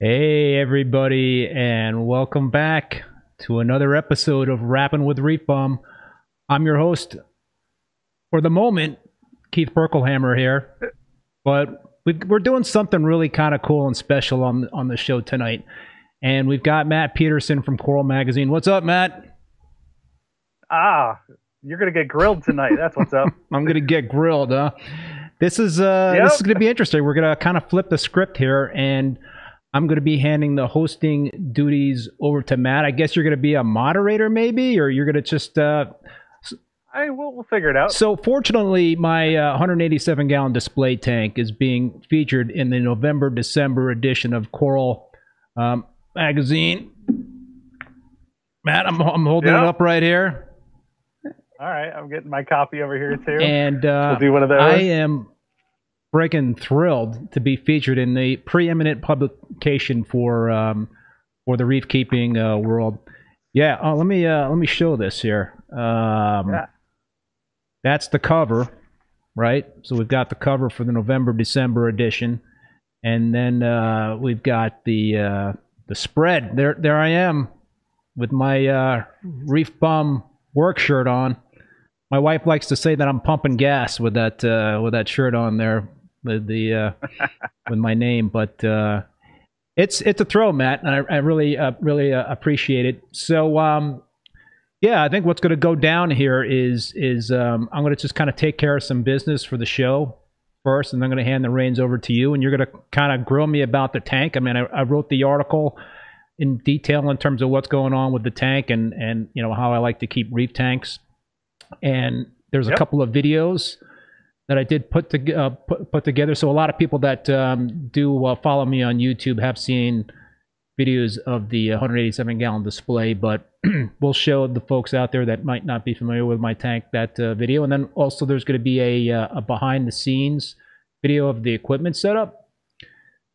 Hey, everybody, and welcome back to another episode of Rapping with Reef Bum. I'm your host for the moment, Keith Berkelhammer here, but we, we're doing something really kind of cool and special on on the show tonight. And we've got Matt Peterson from Coral Magazine. What's up, Matt? Ah, you're gonna get grilled tonight. That's what's up. I'm gonna get grilled, huh? This is uh, Yep. this is gonna be interesting. We're gonna kind of flip the script here, and I'm gonna be handing the hosting duties over to Matt. I guess you're gonna be a moderator, maybe, or you're gonna just. Uh... I we'll, we'll figure it out. So, fortunately, my uh, 187 gallon display tank is being featured in the November December edition of Coral um, magazine. Matt, I'm, I'm holding Yep. it up right here. All right, I'm getting my copy over here too. And uh, we'll do one of those. I am freaking thrilled to be featured in the preeminent publication for um, for the reef keeping uh, world. Yeah, uh, let me uh, let me show this here. Um, Yeah. That's the cover, right? So we've got the cover for the November December edition, and then uh, we've got the uh, the spread. There there I am with my uh, reef bum work shirt on. My wife likes to say that I'm pumping gas with that uh, with that shirt on there with the uh, with my name, but uh, it's it's a throw, Matt, and I, I really uh, really uh, appreciate it. So um, yeah, I think what's going to go down here is is um, I'm going to just kind of take care of some business for the show first, and I'm going to hand the reins over to you, and you're going to kind of grill me about the tank. I mean, I, I wrote the article in detail in terms of what's going on with the tank and and you know how I like to keep reef tanks. And there's a Yep. couple of videos that I did put to, uh, put, put together. So a lot of people that um, do uh, follow me on YouTube have seen videos of the 187 gallon display, but we'll show the folks out there that might not be familiar with my tank that uh, video. And then also there's going to be a, uh, a behind the scenes video of the equipment setup.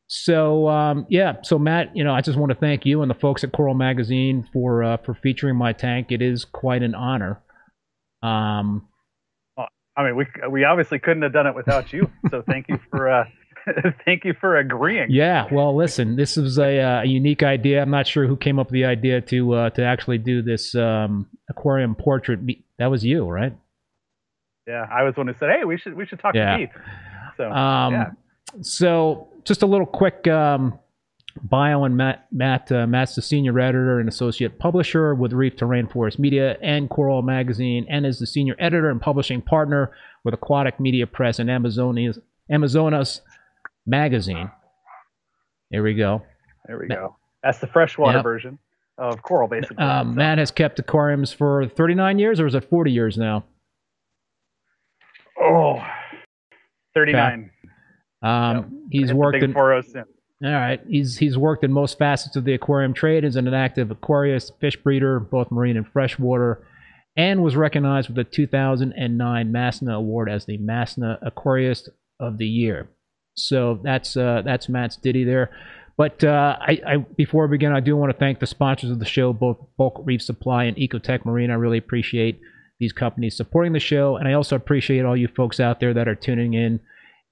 So um, yeah, so Matt, you know, I just want to thank you and the folks at Coral Magazine for uh, for featuring my tank. It is quite an honor. Um, I mean, we we obviously couldn't have done it without you. So thank you for uh, thank you for agreeing. Yeah, well, listen, this was a, uh, a unique idea. I'm not sure who came up with the idea to uh, to actually do this um, aquarium portrait. That was you, right? Yeah, I was the one who said, "Hey, we should we should talk Yeah. to Keith." So Um, yeah. So, just a little quick um, bio and Matt. Matt uh, Matt's the senior editor and associate publisher with Reef to Rainforest Media and Coral Magazine, and is the senior editor and publishing partner with Aquatic Media Press and Amazonias Amazonas Magazine. There we go. there we Ma- go. That's the freshwater Yep. version of coral, basically. Um, So, Matt has kept aquariums for 39 years, or is it 40 years now? oh, 39. Um, Hit He's worked in 40 soon. All right. He's he's worked in most facets of the aquarium trade as an active aquarist, fish breeder, both marine and freshwater, and was recognized with the 2009 Masna Award as the Masna Aquarist of the Year. So that's uh, that's Matt's ditty there. But uh, I, I before we begin, I do want to thank the sponsors of the show, both Bulk Reef Supply and Ecotech Marine. I really appreciate these companies supporting the show, and I also appreciate all you folks out there that are tuning in.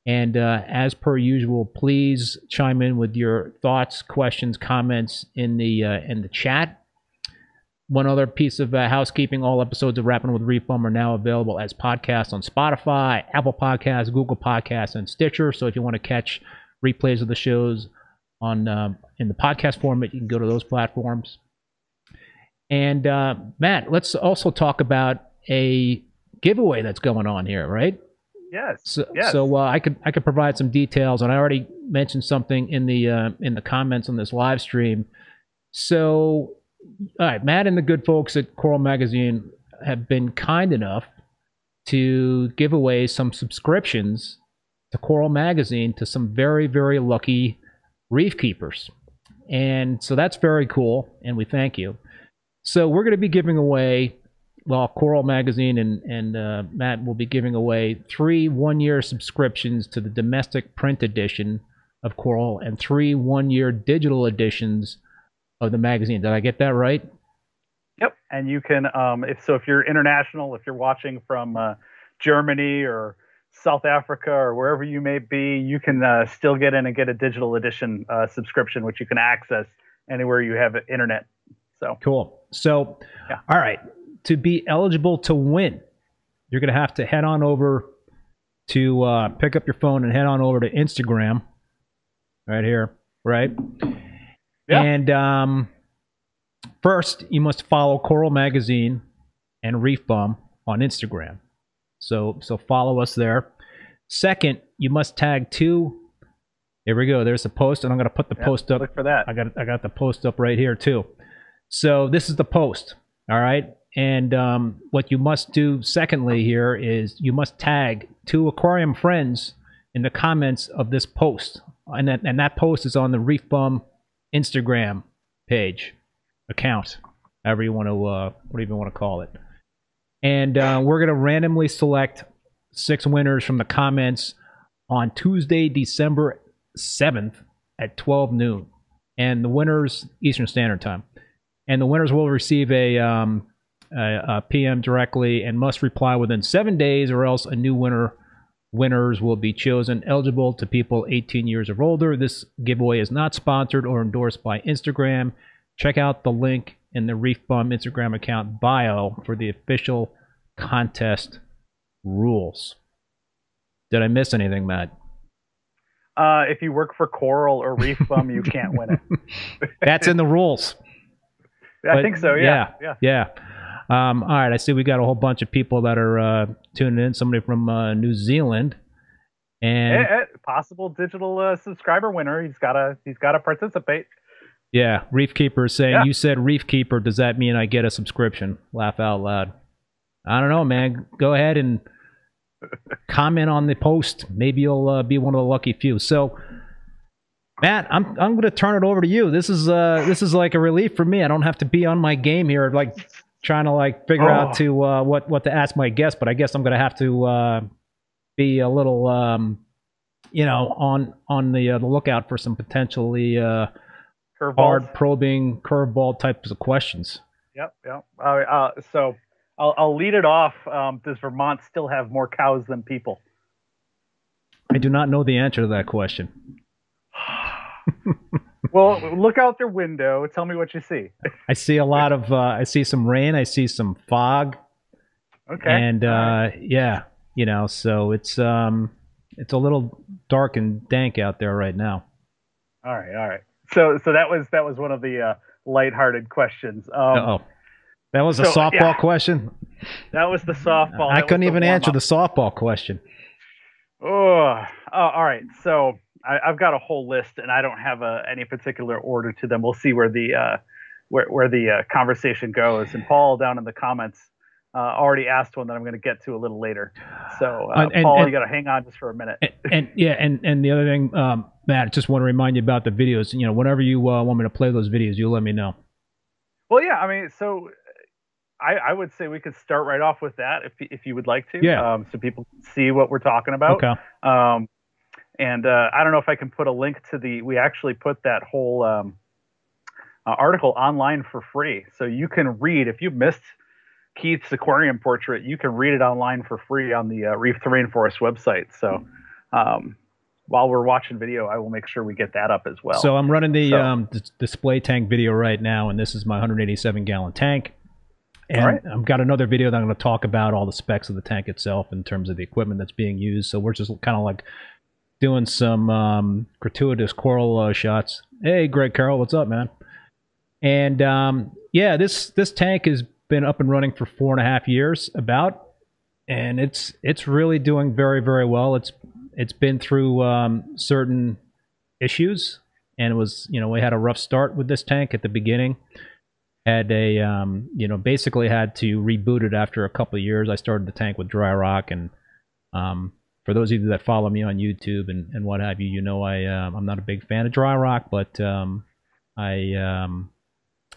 And uh, as per usual, please chime in with your thoughts, questions, comments in the uh, in the chat. One other piece of uh, housekeeping: all episodes of Rapping with Reef Bum are now available as podcasts on Spotify, Apple Podcasts, Google Podcasts, and Stitcher. So if you want to catch replays of the shows on um, in the podcast format, you can go to those platforms. And uh, Matt, let's also talk about a giveaway that's going on here, right? Yes. So, yes. so uh, I could I could provide some details, and I already mentioned something in the uh, in the comments on this live stream. So, all right, Matt and the good folks at Coral Magazine have been kind enough to give away some subscriptions to Coral Magazine to some very very lucky reef keepers, and so that's very cool, and we thank you. So we're going to be giving away well, Coral Magazine and and uh, Matt will be giving away three one-year subscriptions to the domestic print edition of Coral and three one-year digital editions of the magazine. Did I get that right? Yep. And you can, um, if so, if you're international, if you're watching from uh, Germany or South Africa or wherever you may be, you can uh, still get in and get a digital edition uh, subscription, which you can access anywhere you have internet. So cool. So, Yeah. all right, to be eligible to win, you're going to have to head on over to uh, pick up your phone and head on over to Instagram, right here, right? Yeah. And um, first, you must follow Coral Magazine and Reef Bum on Instagram. So, so follow us there. Second, you must tag two. Here we go. There's the post, and I'm going to put the Yeah, post up look for that. I got I got the post up right here too. So this is the post. All right. And um, what you must do, secondly, here is you must tag two aquarium friends in the comments of this post, and that and that post is on the Reef Bum Instagram page account, however you want to uh, whatever you want to call it. And uh, we're gonna randomly select six winners from the comments on Tuesday, December seventh at twelve noon. And the winners Eastern Standard Time, and the winners will receive a, um, a, a PM directly and must reply within seven days, or else a new winner winners will be chosen eligible to people 18 years or older. This giveaway is not sponsored or endorsed by Instagram. Check out the link in the Reef Bum Instagram account bio for the official contest rules. Did I miss anything, Matt? Uh, if you work for Coral or Reef Bum, you can't win it. That's in the rules. I But, think so. Yeah. Yeah. Yeah. Um, all right. I see we got a whole bunch of people that are uh, tuning in. Somebody from uh, New Zealand, and possible digital uh, subscriber winner. He's gotta. He's gotta participate. yeah, Reef Keeper is saying Yeah. you said Reef Keeper. Does that mean I get a subscription? Laugh out loud. I don't know, man. Go ahead and comment on the post. Maybe you'll uh, be one of the lucky few. So. Matt, I'm I'm going to turn it over to you. This is uh this is like a relief for me. I don't have to be on my game here, like trying to like figure Oh. out to uh, what what to ask my guest. But I guess I'm going to have to uh, be a little um, you know on on the uh, the lookout for some potentially uh, hard probing curveball types of questions. Yep. Yep. Uh, so I'll, I'll lead it off. Um, does Vermont still have more cows than people? I do not know the answer to that question. Well, look out their window. Tell me what you see. I see a lot of uh, I see some rain. I see some fog. Okay. and uh, yeah, you know, so it's um, it's a little dark and dank out there right now. all right. All right. So so that was that was one of the uh, lighthearted questions. Um, oh, that was a so, softball yeah. question. That was the softball. I That couldn't even answer the softball question. Oh, oh, all right. So I, I've got a whole list, and I don't have a, any particular order to them. We'll see where the uh, where where the uh, conversation goes. And Paul down in the comments uh, already asked one that I'm going to get to a little later. So uh, And- Paul, and- you got to hang on just for a minute. And, and yeah, and and the other thing, um, Matt, I just want to remind you about the videos. You know, whenever you uh, want me to play those videos, you let me know. Well, yeah. I mean, so I, I would say we could start right off with that if if you would like to. Yeah. Um, so people see what we're talking about. Okay. Um, and uh, I don't know if I can put a link to the. We actually put that whole um, uh, article online for free, so you can read. If you missed Keith's aquarium portrait, you can read it online for free on the uh, Reef to Rainforest website. So um, while we're watching video, I will make sure we get that up as well. so I'm running the so- um, dis- display tank video right now, and this is my 187 gallon tank. And right. I've got another video that I'm going to talk about all the specs of the tank itself in terms of the equipment that's being used. So we're just kind of like doing some um, gratuitous coral uh, shots. Hey, Greg Carroll, what's up, man? And um, yeah, this this tank has been up and running for four and a half years, about, and it's it's really doing very very well. It's it's been through um, certain issues, and it was you know we had a rough start with this tank at the beginning. Had a um, you know basically had to reboot it after a couple of years. I started the tank with dry rock, and um, for those of you that follow me on YouTube and, and what have you, you know I um, I'm not a big fan of dry rock, but um, I um,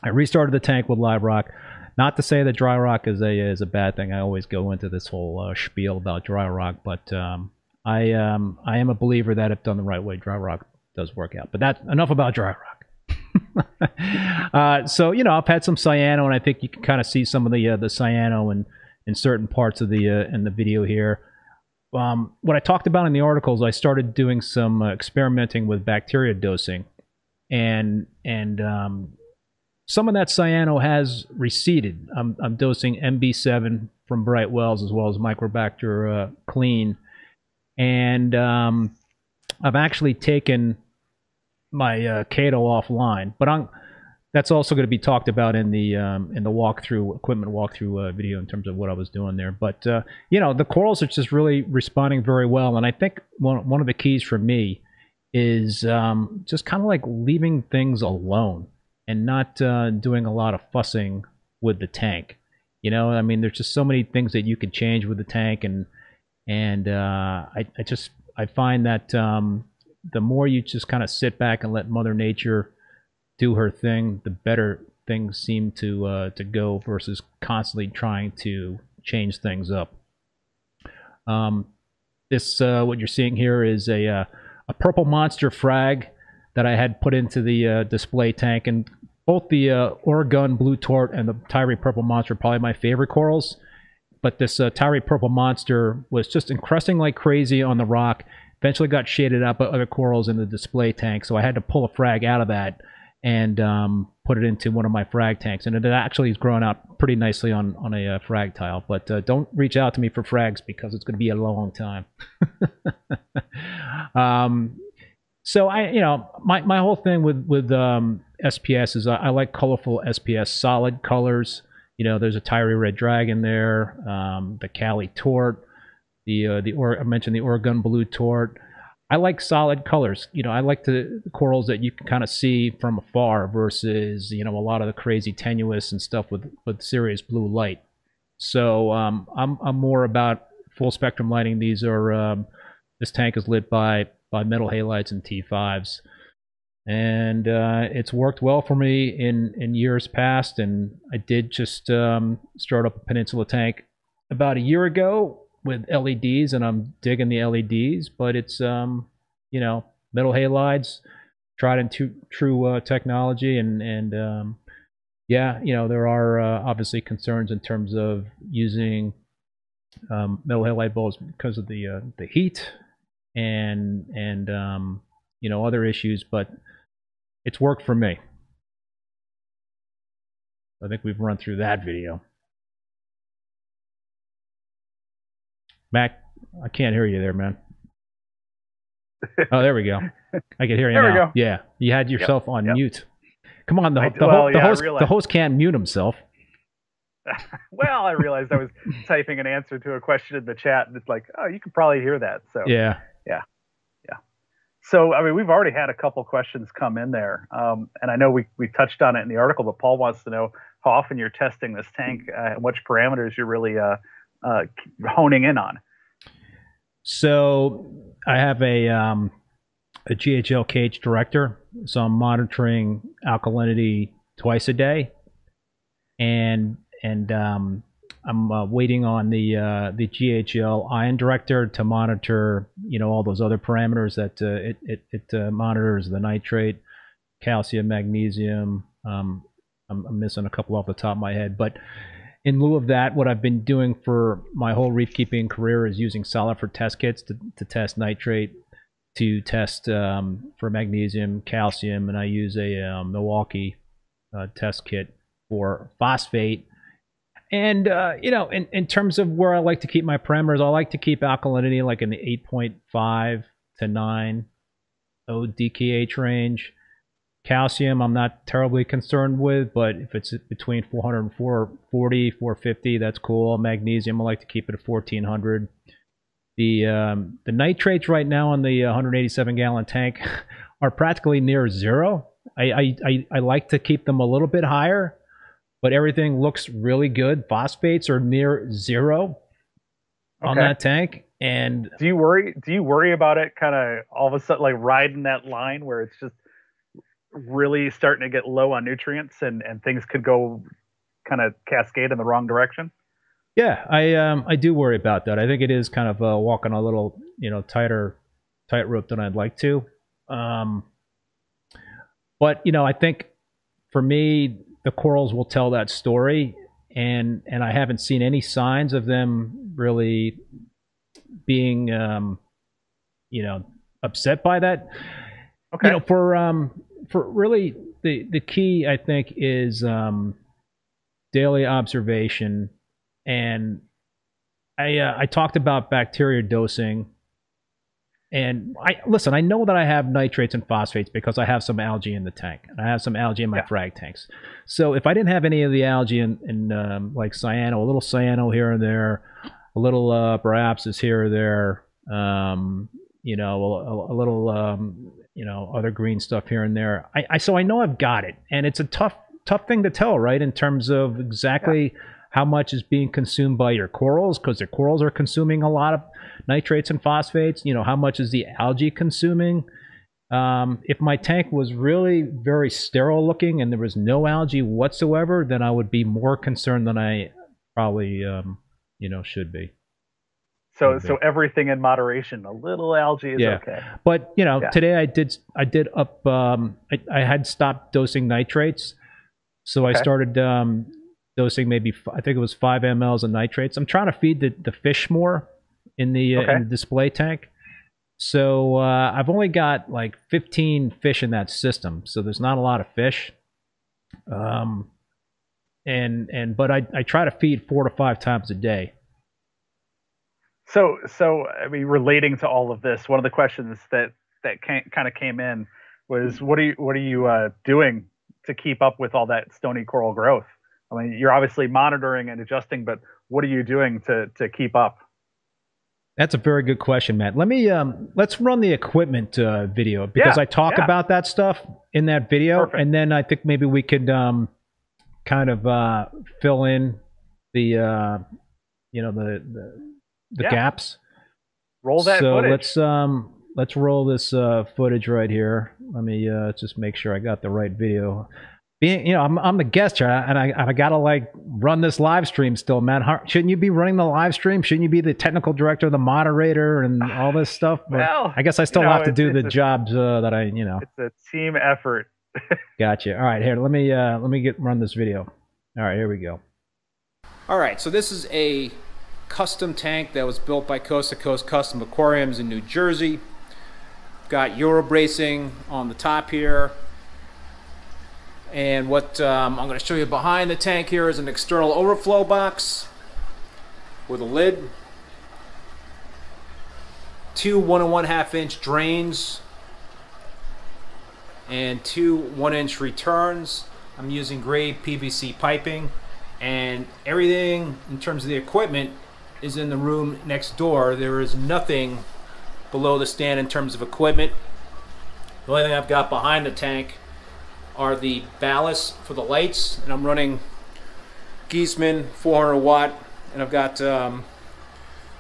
I restarted the tank with live rock. Not to say that dry rock is a is a bad thing. I always go into this whole uh, spiel about dry rock, but um, I um, I am a believer that if done the right way, dry rock does work out. But that's enough about dry rock. uh, so you know, I've had some cyano, and I think you can kind of see some of the uh, the cyano in in certain parts of the uh, in the video here. Um, what I talked about in the articles, I started doing some uh, experimenting with bacteria dosing, and and um, some of that cyano has receded. I'm, I'm dosing MB7 from Brightwells as well as Microbacter uh, Clean, and um, I've actually taken my uh, offline, but I'm that's also going to be talked about in the um, in the walkthrough equipment walkthrough uh, video in terms of what I was doing there. But uh, you know, the corals are just really responding very well, and I think one one of the keys for me is um, just kind of like leaving things alone and not uh, doing a lot of fussing with the tank. You know, I mean, there's just so many things that you can change with the tank, and and uh, I I just I find that um, the more you just kind of sit back and let Mother Nature do her thing, the better things seem to uh, to go versus constantly trying to change things up. Um, this uh, what you're seeing here is a uh, a purple monster frag that I had put into the uh, display tank, and both the uh, Oregon blue tort and the Tyree purple monster are probably my favorite corals. But this uh, Tyree purple monster was just encrusting like crazy on the rock. Eventually got shaded out by other corals in the display tank, so I had to pull a frag out of that and um, put it into one of my frag tanks. And it actually is growing out pretty nicely on, on a uh, frag tile. But uh, don't reach out to me for frags because it's going to be a long time. um, so I, you know, my, my whole thing with with um, SPS is I, I, like colorful SPS, solid colors. You know, there's a Tyree Red Dragon there, um, the Cali Tort, the uh, the or I mentioned the Oregon Blue Tort. I like solid colors. You know, I like the corals that you can kind of see from afar versus you know a lot of the crazy tenuis and stuff with with serious blue light. So um, I'm I'm more about full spectrum lighting. These are um, this tank is lit by by metal halides and T5s, and uh, it's worked well for me in in years past. And I did just um, start up a Peninsula tank about a year ago with LEDs, and I'm digging the LEDs. But it's um, you know, metal halides, tried and true, uh, technology, and and um, yeah, you know, there are uh, obviously concerns in terms of using um, metal halide bulbs because of the uh, the heat and and um, you know other issues, but it's worked for me. I think we've run through that video. Mac, I can't hear you there, man. oh, there we go. I can hear you there now. Yeah, you had yourself yep. on yep. mute. Come on, the, I, the, well, the yeah, host the host can't mute himself. well, I realized I was typing an answer to a question in the chat, and it's like, oh, you can probably hear that. So yeah, yeah, yeah. So I mean, we've already had a couple questions come in there, um, and I know we we touched on it in the article, but Paul wants to know how often you're testing this tank, uh, and which parameters you're really uh, uh, honing in on. So I have a um, a GHL KH director, so I'm monitoring alkalinity twice a day, and and um, I'm uh, waiting on the uh, the GHL ion director to monitor you know all those other parameters that uh, it it, it uh, monitors the nitrate, calcium, magnesium. Um, I'm, I'm missing a couple off the top of my head, but in lieu of that, what I've been doing for my whole reef keeping career is using Salifert test kits to, to test nitrate, to test um, for magnesium, calcium, and I use a um, Milwaukee uh, test kit for phosphate. And uh, you know, in, in terms of where I like to keep my parameters, I like to keep alkalinity like in the 8.5 to 9 ODKH range. Calcium, I'm not terribly concerned with, but if it's between 400 and 440, 450, that's cool. Magnesium, I like to keep it at 1400. The um, the nitrates right now on the 187 gallon tank are practically near zero. I, I, I, I like to keep them a little bit higher, but everything looks really good. Phosphates are near zero on that tank, and Do you worry? Do you worry about it? Kind of all of a sudden, like riding that line where it's just really starting to get low on nutrients, and and things could go kind of cascade in the wrong direction. Yeah, I um I do worry about that. I think it is kind of uh, walking a little you know tighter tightrope than I'd like to. Um, but you know, I think for me, the corals will tell that story, and and I haven't seen any signs of them really being, um, you know, upset by that. Okay. You know, for um, for really the the key, I think, is um, daily observation, and I uh, I talked about bacteria dosing. And I listen. I know that I have nitrates and phosphates because I have some algae in the tank, and I have some algae in my Yeah. frag tanks. So if I didn't have any of the algae in, in um, like cyano, a little cyano here and there, a little uh, Bryopsis here or there, um, you know, a, a little, um, you know, other green stuff here and there. I, I so I know I've got it, and it's a tough, tough thing to tell, right? In terms of exactly how much is being consumed by your corals, because the corals are consuming a lot of nitrates and phosphates. You know, how much is the algae consuming? Um, if my tank was really very sterile looking and there was no algae whatsoever, then I would be more concerned than I probably, um, you know, should be. So be. so everything in moderation. A little algae is Yeah. okay. But you know, Yeah. today I did I did up um, I, I had stopped dosing nitrates, so I started um, dosing maybe I think it was five mLs of nitrates. I'm trying to feed the, the fish more in the uh, in the display tank. So uh, I've only got like 15 fish in that system, so there's not a lot of fish. Um, and and but I I try to feed four to five times a day. So, so I mean, relating to all of this, one of the questions that that kind of came in was, what are you what are you uh, doing to keep up with all that stony coral growth? I mean, you're obviously monitoring and adjusting, but what are you doing to to keep up? That's a very good question, Matt. Let me um, let's run the equipment uh, video because Yeah, I talk yeah. about that stuff in that video, Perfect. and then I think maybe we could um, kind of uh, fill in the uh, you know the the, the Yeah. gaps. Roll that so footage. let's um, let's roll this uh, footage right here. Let me uh, just make sure I got the right video. Being, you know, I'm, I'm the guest here, and I, I gotta like run this live stream still, Matt. How, shouldn't you be running the live stream? Shouldn't you be the technical director, the moderator, and all this stuff? But Well, I guess I still you know, have to it's- do the a- jobs uh, that I, you know, It's a team effort. gotcha. All right, here, let me uh, let me get run this video. All right, here we go. All right, so this is a custom tank that was built by Coast to Coast Custom Aquariums in New Jersey. Got Euro bracing on the top here. And what um, I'm going to show you behind the tank here is an external overflow box with a lid. Two one and one half inch drains and two one inch returns. I'm using grade PVC piping and everything in terms of the equipment is in the room next door. There is nothing below the stand in terms of equipment. The only thing I've got behind the tank are the ballasts for the lights, and I'm running Giesemann 400 watt, and I've got um,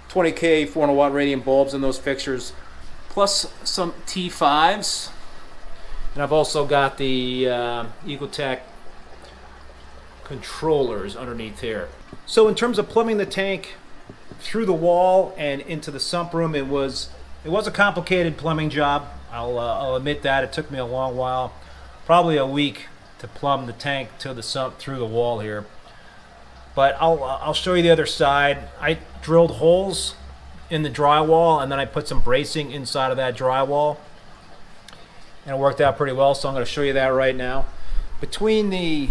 20k 400 watt Radium bulbs in those fixtures, plus some T5s, and I've also got the uh, Ecotech controllers underneath here. So in terms of plumbing the tank through the wall and into the sump room, it was it was a complicated plumbing job. I'll uh, I'll admit that it took me a long while, probably a week to plumb the tank to the sump through the wall here. But I'll uh, I'll show you the other side. I drilled holes in the drywall and then I put some bracing inside of that drywall. And it worked out pretty well, so I'm going to show you that right now. Between the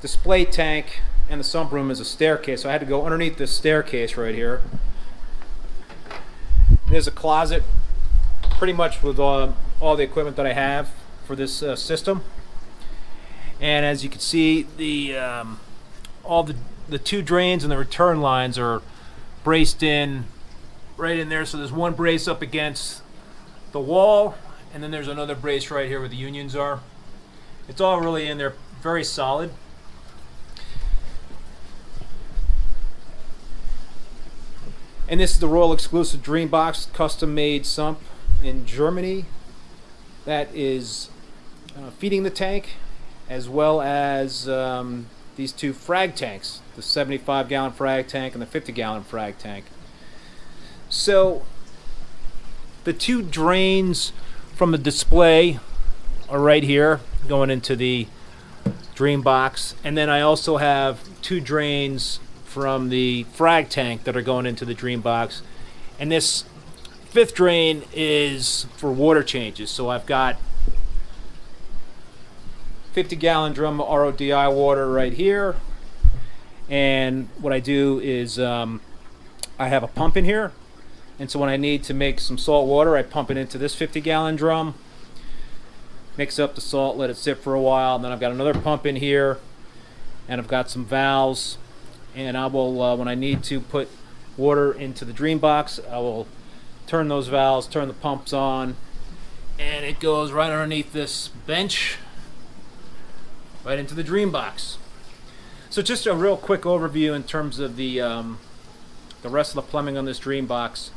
display tank and the sump room is a staircase, so I had to go underneath this staircase right here. There's a closet, pretty much with all, all the equipment that I have for this uh, system. And as you can see, the um, all the the two drains and the return lines are braced in right in there. So there's one brace up against the wall, and then there's another brace right here where the unions are. It's all really in there, very solid. And this is the Royal Exclusive Dreambox custom made sump in Germany that is uh, feeding the tank as well as um, these two frag tanks the 75 gallon frag tank and the 50 gallon frag tank. So the two drains from the display are right here going into the dream box and then I also have two drains from the frag tank that are going into the dream box And this fifth drain is for water changes. So I've got 50 gallon drum of RODI water right here. And what I do is um, I have a pump in here. And so when I need to make some salt water, I pump it into this 50 gallon drum, mix up the salt, let it sit for a while. And then I've got another pump in here and I've got some valves. And I will, uh, when I need to put water into the dream box, I will turn those valves, turn the pumps on, and it goes right underneath this bench, right into the dream box. So just a real quick overview in terms of the um, the rest of the plumbing on this dream box.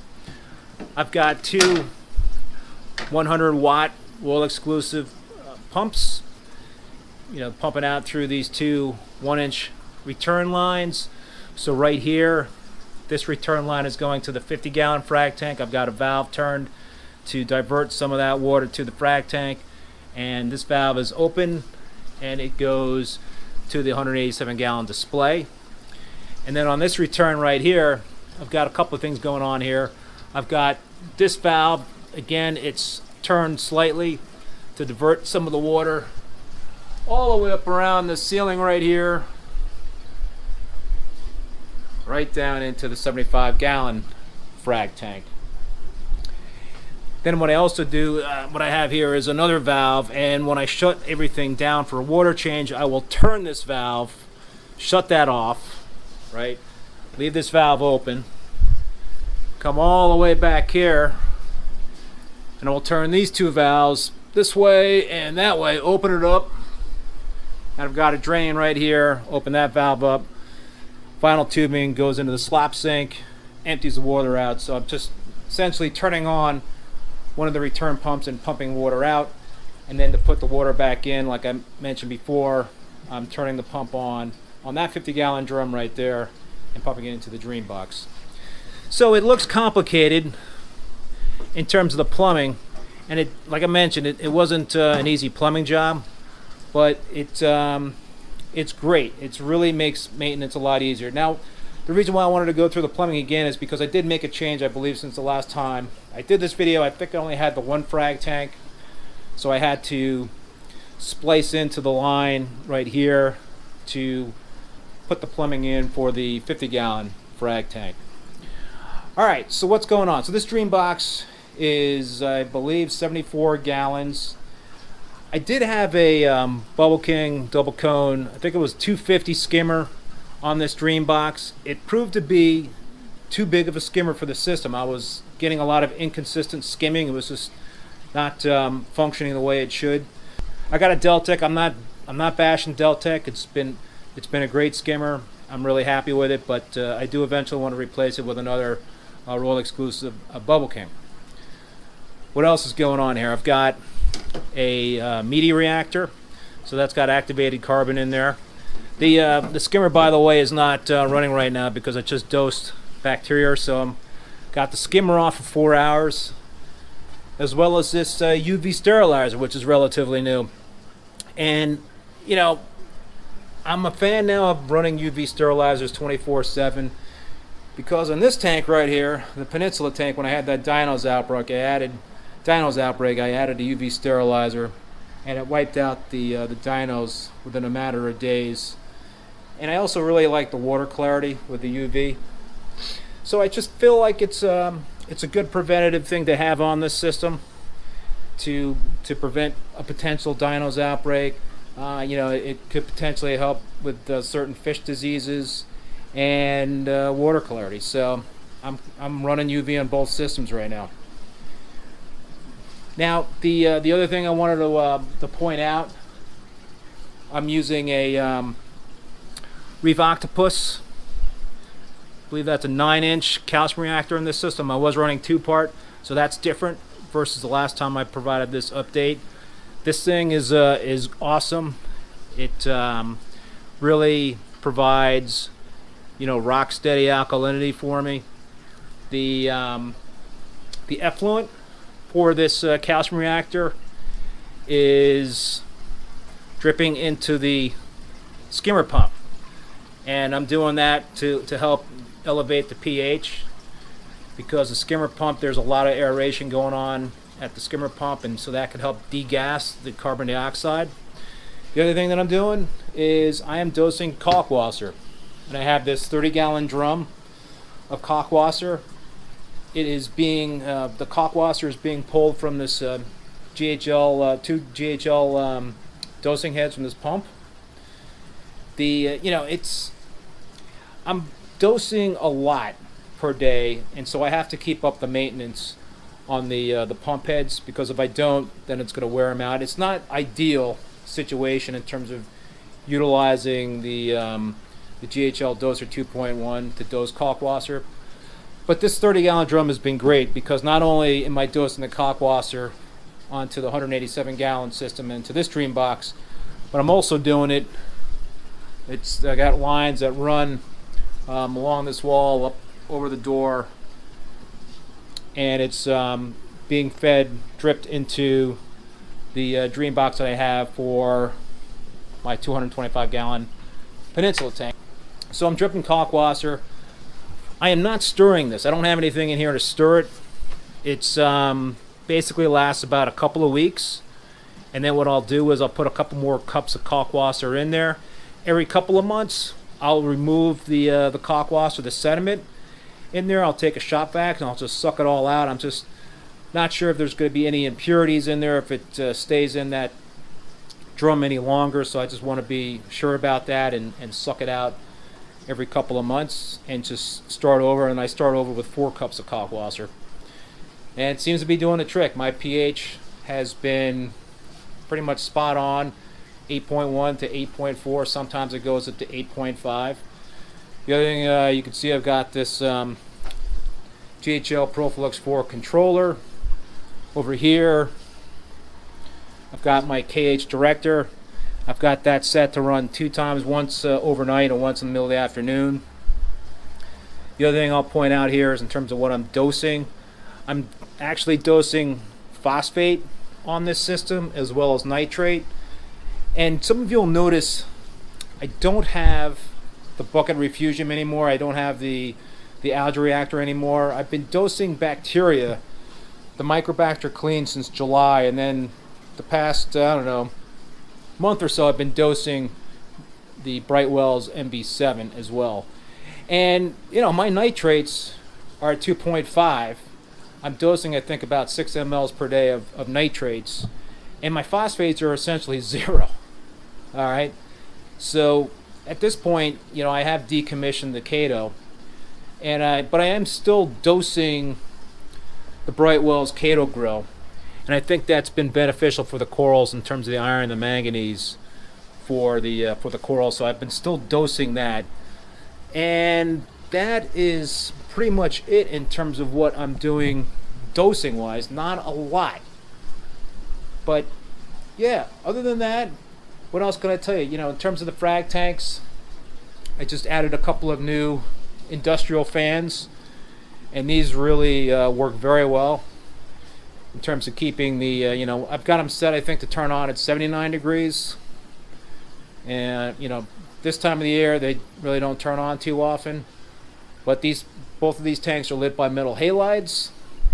I've got two 100 watt Royal Exclusive uh, pumps, you know, pumping out through these two one inch return lines. So right here, this return line is going to the 50 gallon frag tank. I've got a valve turned to divert some of that water to the frag tank. And this valve is open and it goes to the 187 gallon display. And then on this return right here, I've got a couple of things going on here. I've got this valve, again, it's turned slightly to divert some of the water all the way up around the ceiling right here right down into the 75 gallon frag tank. Then what I also do, uh, what I have here is another valve, and when I shut everything down for a water change, I will turn this valve, shut that off, right? Leave this valve open, come all the way back here, and I will turn these two valves this way and that way, open it up, and I've got a drain right here, open that valve up, Vinyl tubing goes into the slop sink, empties the water out. So I'm just essentially turning on one of the return pumps and pumping water out. And then to put the water back in, like I mentioned before, I'm turning the pump on on that 50 gallon drum right there and pumping it into the dream box. So it looks complicated in terms of the plumbing. And it, like I mentioned, it, it wasn't uh, an easy plumbing job, but it, um, it's great. It really makes maintenance a lot easier. Now, the reason why I wanted to go through the plumbing again is because I did make a change, I believe, since the last time I did this video. I think I only had the one frag tank, so I had to splice into the line right here to put the plumbing in for the 50 gallon frag tank. All right, so what's going on? So this dream box is, I believe, 74 gallons. I did have a um, Bubble King double cone, I think it was 250 skimmer on this Dream box. It proved to be too big of a skimmer for the system. I was getting a lot of inconsistent skimming. It was just not um, functioning the way it should. I got a Deltec. I'm not I'm not bashing Deltec. It's been it's been a great skimmer. I'm really happy with it, but uh, I do eventually want to replace it with another uh, exclusive uh, Bubble King. What else is going on here? I've got a uh, media reactor. So that's got activated carbon in there. The, uh, the skimmer, by the way, is not uh, running right now because I just dosed bacteria. So I'm got the skimmer off for four hours, as well as this UV uh, sterilizer, which is relatively new. And, you know, I'm a fan now of running UV sterilizers 24-7 because on this tank right here, the Peninsula tank, when I had that Dinos outbreak, I added dinos outbreak, I added a UV sterilizer, and it wiped out the uh, the dinos within a matter of days. And I also really like the water clarity with the UV. So I just feel like it's um, it's a good preventative thing to have on this system to to prevent a potential dinos outbreak. Uh, you know, it could potentially help with uh, certain fish diseases and uh, water clarity. So I'm I'm running UV on both systems right now. Now, the uh, the other thing I wanted to uh, to point out, I'm using a um, Reef Octopus. I believe that's a nine-inch calcium reactor in this system. I was running two-part, so that's different versus the last time I provided this update. This thing is uh, is awesome. It um, really provides, you know, rock steady alkalinity for me. The um, the effluent for this uh, calcium reactor is dripping into the skimmer pump. And I'm doing that to, to help elevate the pH because the skimmer pump there's a lot of aeration going on at the skimmer pump, and so that can help degas the carbon dioxide. The other thing that I'm doing is I am dosing kalkwasser, and I have this 30 gallon drum of kalkwasser. It is being uh, the kalkwasser is being pulled from this uh, GHL uh, two GHL um, dosing heads from this pump. The uh, you know it's I'm dosing a lot per day, and so I have to keep up the maintenance on the uh, the pump heads because if I don't, then it's going to wear them out. It's not ideal situation in terms of utilizing the um, the GHL doser 2.1 to dose kalkwasser. But this 30 gallon drum has been great because not only am I dosing the kalkwasser onto the 187 gallon system into this dream box, but I'm also doing it. It's I got lines that run um, along this wall up over the door and it's um, being fed, dripped into the uh, dream box that I have for my 225 gallon peninsula tank. So I'm dripping kalkwasser. I am not stirring this. I don't have anything in here to stir it. It's um, basically lasts about a couple of weeks. And then what I'll do is I'll put a couple more cups of kalkwasser in there. Every couple of months, I'll remove the uh, the kalkwasser, the sediment, in there. I'll take a shop vac and I'll just suck it all out. I'm just not sure if there's going to be any impurities in there if it uh, stays in that drum any longer. So I just want to be sure about that and, and suck it out every couple of months and just start over. And I start over with four cups of kalkwasser. And it seems to be doing the trick. My pH has been pretty much spot on 8.1 to 8.4. Sometimes it goes up to 8.5. The other thing uh, you can see I've got this um, GHL ProfiLux 4 controller. Over here I've got my KH director. I've got that set to run two times, once uh, overnight and once in the middle of the afternoon. The other thing I'll point out here is in terms of what I'm dosing. I'm actually dosing phosphate on this system as well as nitrate. And some of you will notice I don't have the bucket refugium anymore. I don't have the the algae reactor anymore. I've been dosing bacteria, the Microbacter clean since July, and then the past I don't know month or so I've been dosing the Brightwell's MB7 as well. And you know my nitrates are at 2.5. I'm dosing I think about 6 mLs per day of, of nitrates, and my phosphates are essentially zero. All right, so at this point, you know, I have decommissioned the Chaeto, and I but I am still dosing the Brightwell's Chaeto Gro, and I think that's been beneficial for the corals in terms of the iron, and the manganese for the uh, for the coral. So I've been still dosing that, and that is pretty much it in terms of what I'm doing dosing wise. Not a lot, but yeah. Other than that, what else can I tell you? You know, in terms of the frag tanks, I just added a couple of new industrial fans, and these really uh, work very well in terms of keeping the, uh, you know, I've got them set, I think, to turn on at 79 degrees. And, you know, this time of the year, they really don't turn on too often. But these, both of these tanks are lit by metal halides,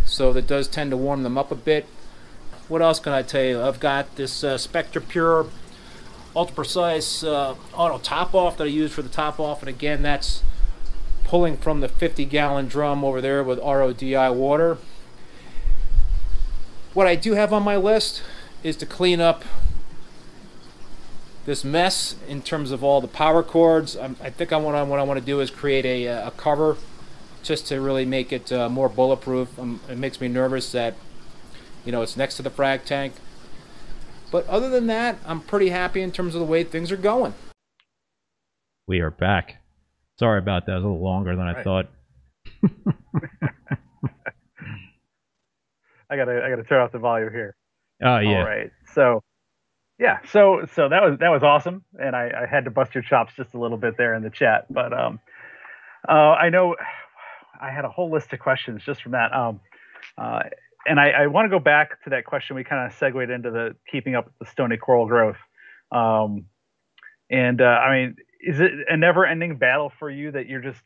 so that does tend to warm them up a bit. What else can I tell you? I've got this uh, Spectra Pure ultra precise uh, auto top off that I use for the top off and again that's pulling from the 50 gallon drum over there with RODI water. What I do have on my list is to clean up this mess in terms of all the power cords. I'm, i think I want what I want to do is create a, a cover just to really make it uh, more bulletproof. Um, it makes me nervous that you know it's next to the frag tank. But other than that, I'm pretty happy in terms of the way things are going. We are back. Sorry about that. It was a little longer than I thought. I gotta I gotta turn off the volume here. Oh yeah. All right. So yeah, so so that was that was awesome, and I, I had to bust your chops just a little bit there in the chat, but um, uh, I know I had a whole list of questions just from that. Um, uh, and I, I want to go back to that question. We kind of segued into the keeping up with the stony coral growth. Um, and uh, I mean, is it a never-ending battle for you that you're just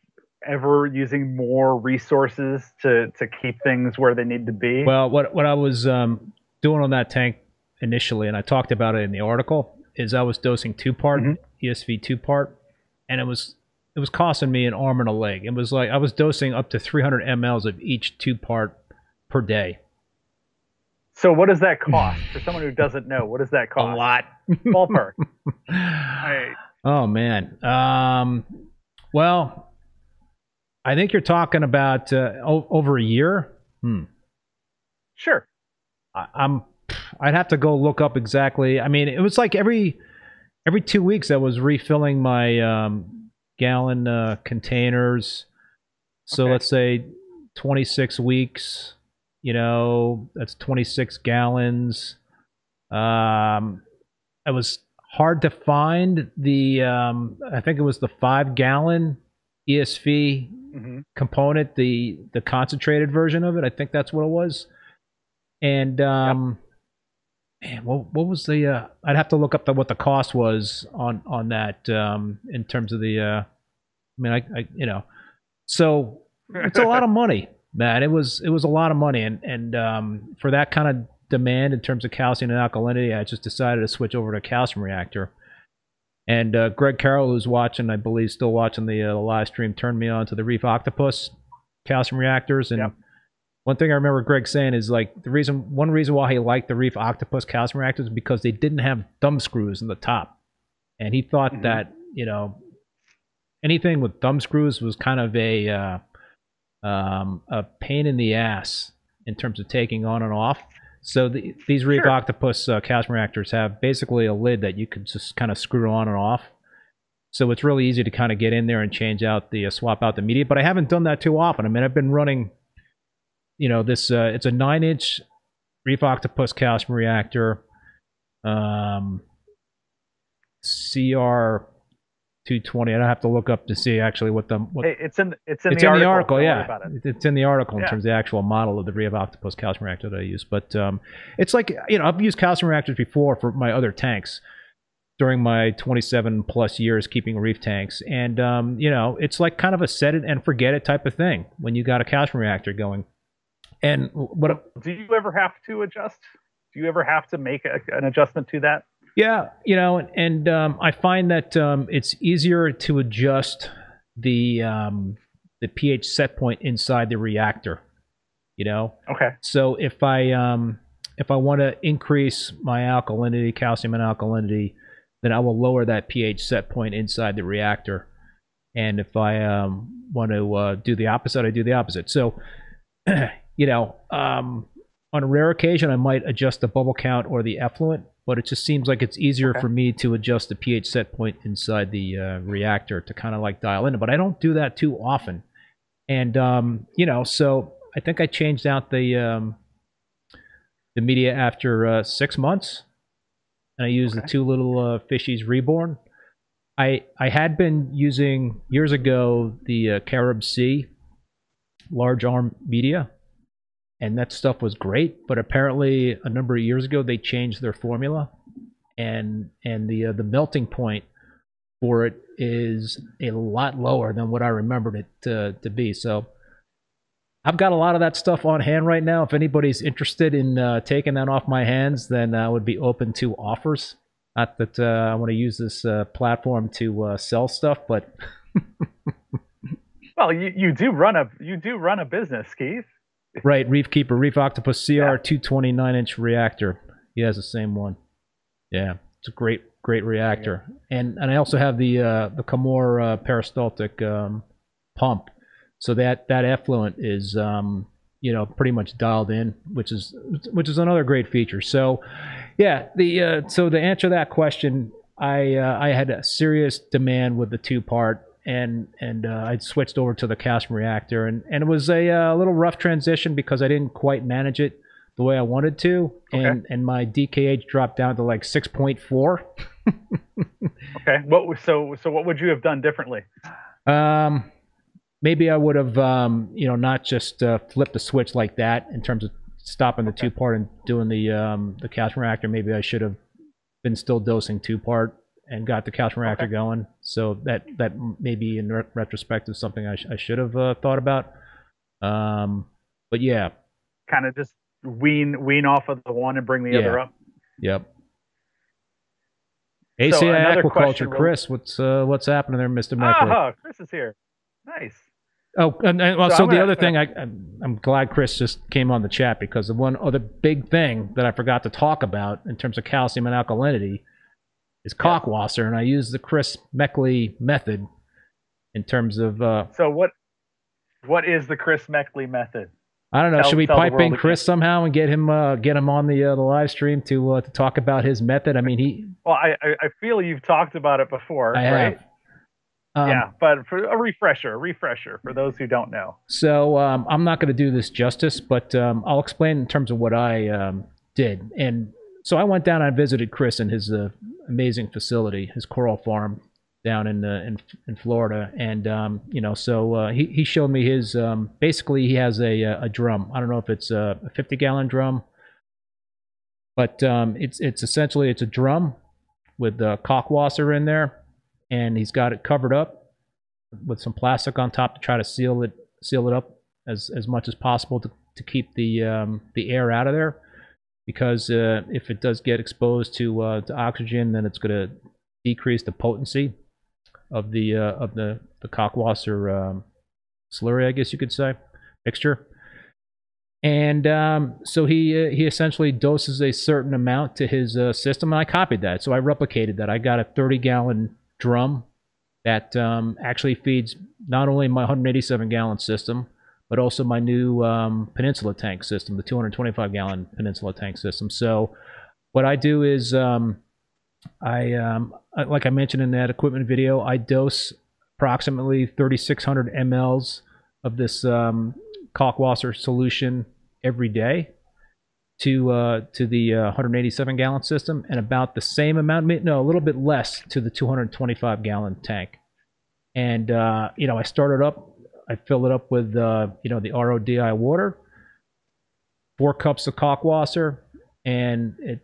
ever using more resources to to keep things where they need to be? Well, what what I was um, doing on that tank initially, and I talked about it in the article, is I was dosing two part Mhm. ESV two part, and it was it was costing me an arm and a leg. It was like I was dosing up to 300 mLs of each two part per day. so what does that cost for someone who doesn't know? What does that cost? A lot. Ballpark. I, Oh man. Um, well, I think you're talking about uh, o- over a year. Hmm. sure. I, I'm. I'd have to go look up exactly. I mean, it was like every every two weeks I was refilling my um, gallon uh, containers. So Okay. let's say 26 weeks. You know, that's 26 gallons. Um, it was hard to find the. Um, I think it was the five gallon ESV hmm component, the the concentrated version of it. I think that's what it was. And um, man, what what was the? Uh, I'd have to look up the, what the cost was on on that um, in terms of the. Uh, I mean, I, I you know, so it's a lot of money, man. It was it was a lot of money, and and um, for that kind of demand in terms of calcium and alkalinity, I just decided to switch over to a calcium reactor. And uh, Greg Carroll, who's watching, I believe, still watching the, uh, live stream, turned me on to the Reef Octopus calcium reactors. And Yep. one thing I remember Greg saying is like the reason, one reason why he liked the Reef Octopus calcium reactors is because they didn't have thumb screws in the top, and he thought Mhm. that you know anything with thumb screws was kind of a uh, um, a pain in the ass in terms of taking on and off. So the, these Reef Sure. Octopus uh, calcium reactors have basically a lid that you can just kind of screw on and off. So it's really easy to kind of get in there and change out the uh, swap out the media. But I haven't done that too often. I mean, I've been running, you know, this uh, it's a nine inch Reef Octopus calcium reactor, um, CR. 220. I don't have to look up to see actually what the what it's in it's in it's the in article. the article, yeah. About it. It's in the article in terms of the actual model of the Reef Octopus calcium reactor that I use. But um, it's like you know I've used calcium reactors before for my other tanks during my 27 plus years keeping reef tanks, and um, you know it's like kind of a set it and forget it type of thing when you got a calcium reactor going. And what Do you ever have to adjust? Do you ever have to make a, an adjustment to that? Yeah, you know, and, and um, I find that um, it's easier to adjust the um, the pH set point inside the reactor. You know, Okay. so if I um, if I want to increase my alkalinity, calcium and alkalinity, then I will lower that pH set point inside the reactor. And if I um, want to uh, do the opposite, I do the opposite. So, you know, um, on a rare occasion, I might adjust the bubble count or the effluent, but it just seems like it's easier Okay. for me to adjust the pH set point inside the uh, reactor to kind of like dial in. But I don't do that too often. And, um, you know, so I think I changed out the um, the media after uh, six months, and I used the two little uh, fishies reborn. I I had been using years ago the uh, Carib Sea large arm media, and that stuff was great. But apparently, a number of years ago, they changed their formula, and and the uh, the melting point for it is a lot lower than what I remembered it to, to be. So I've got a lot of that stuff on hand right now. If anybody's interested in uh, taking that off my hands, then I would be open to offers. Not that uh, I want to use this uh, platform to uh, sell stuff, but Well, you, you do run a you do run a business, Keith. Right, Reef Keeper, Reef Octopus CR Yeah. 229 inch reactor. He has the same one. Yeah, it's a great, great reactor. And and I also have the uh, the Kamoer uh, peristaltic um, pump, so that that effluent is um, you know pretty much dialed in, which is which is another great feature. So yeah, the uh, so to answer that question, I uh, I had a serious demand with the two part. And and uh, I switched over to the calcium reactor, and, and it was a uh, little rough transition because I didn't quite manage it the way I wanted to, and and my DKH dropped down to like six point four. Okay. What was- so so what would you have done differently? Um, maybe I would have, um, you know, not just uh, flipped the switch like that in terms of stopping the Okay. two part and doing the um, the calcium reactor. Maybe I should have been still dosing two part and got the calcium reactor Okay. going. So that that maybe in re- retrospect is something I, sh- I should have uh, thought about. Um, but yeah, Kind of just wean wean off of the one and bring the Yeah. other up. yep. So ACI another aquaculture, Chris, what's uh, what's happening there, Mister Meckley? Oh, Chris is here. Nice. Oh, and, and well, So so, the other thing, I, I'm, I'm glad Chris just came on the chat because the one other big thing that I forgot to talk about in terms of calcium and alkalinity is Kalkwasser, and I use the Chris Meckley method in terms of uh, So what what is the Chris Meckley method? I don't know. Tell- should we pipe in again. Chris somehow and get him uh, get him on the uh, the live stream to uh, to talk about his method? I mean, he Well, I I, I feel you've talked about it before, I right? have. Um, yeah, but for a refresher, a refresher for those who don't know. So um, I'm not going to do this justice, but um, I'll explain in terms of what I um, did. And so I went down and visited Chris in his uh, amazing facility, his coral farm down in uh, in, in Florida. And um, you know, so uh, he he showed me his. Um, basically, he has a a drum. I don't know if it's a 50 gallon drum, but um, it's it's essentially it's a drum with the Kalkwasser in there, and he's got it covered up with some plastic on top to try to seal it seal it up as as much as possible to, to keep the um, the air out of there because uh, if it does get exposed to uh, to oxygen then it's going to decrease the potency of the uh, of the the Kalkwasser um, slurry I guess you could say mixture. And um, so he uh, he essentially doses a certain amount to his uh, system and I copied that. So I replicated that. I got a 30 gallon drum that um, actually feeds not only my 187 gallon system, but also my new um, Peninsula tank system, the 225 gallon Peninsula tank system. So, what I do is, um, I, um, like I mentioned in that equipment video, I dose approximately 3,600 mLs of this um, Kalkwasser solution every day to uh, to the uh, 187 gallon system, and about the same amount, no, a little bit less to the 225 gallon tank. And uh, you know, I started up, I fill it up with uh, you know the RODI water, four cups of Kalkwasser, and it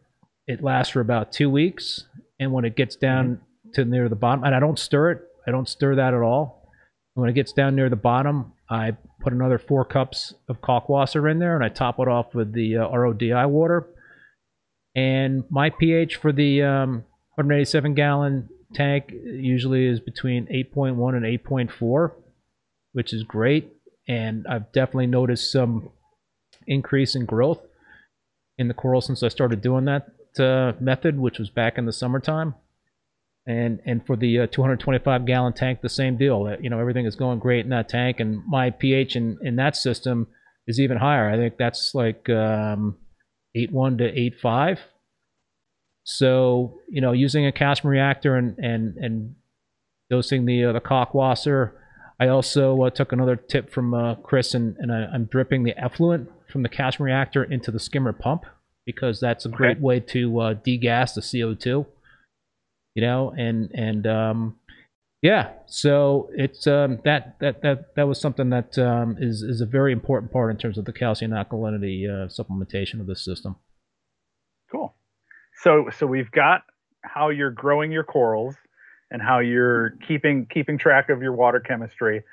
it lasts for about two weeks. And when it gets down to near the bottom, and I don't stir it, I don't stir that at all. And when it gets down near the bottom, I put another four cups of Kalkwasser in there, and I top it off with the uh, RODI water. And my pH for the um, 187 gallon tank usually is between 8.1 and 8.4, which is great. And I've definitely noticed some increase in growth in the coral since I started doing that uh, method, which was back in the summertime. And and for the uh, 225 gallon tank, the same deal. You know, everything is going great in that tank, and my pH in, in that system is even higher. I think that's like um, 8.1 to 8.5. So you know, using a calcium reactor and and and dosing the uh, the Kalkwasser. I also uh, took another tip from uh, Chris, and, and I, I'm dripping the effluent from the calcium reactor into the skimmer pump because that's a great way to uh, degas the CO2. You know, and and um, yeah, so it's um, that that that that was something that um, is is a very important part in terms of the calcium alkalinity uh, supplementation of the system. Cool. So so we've got how you're growing your corals and how you're keeping keeping track of your water chemistry.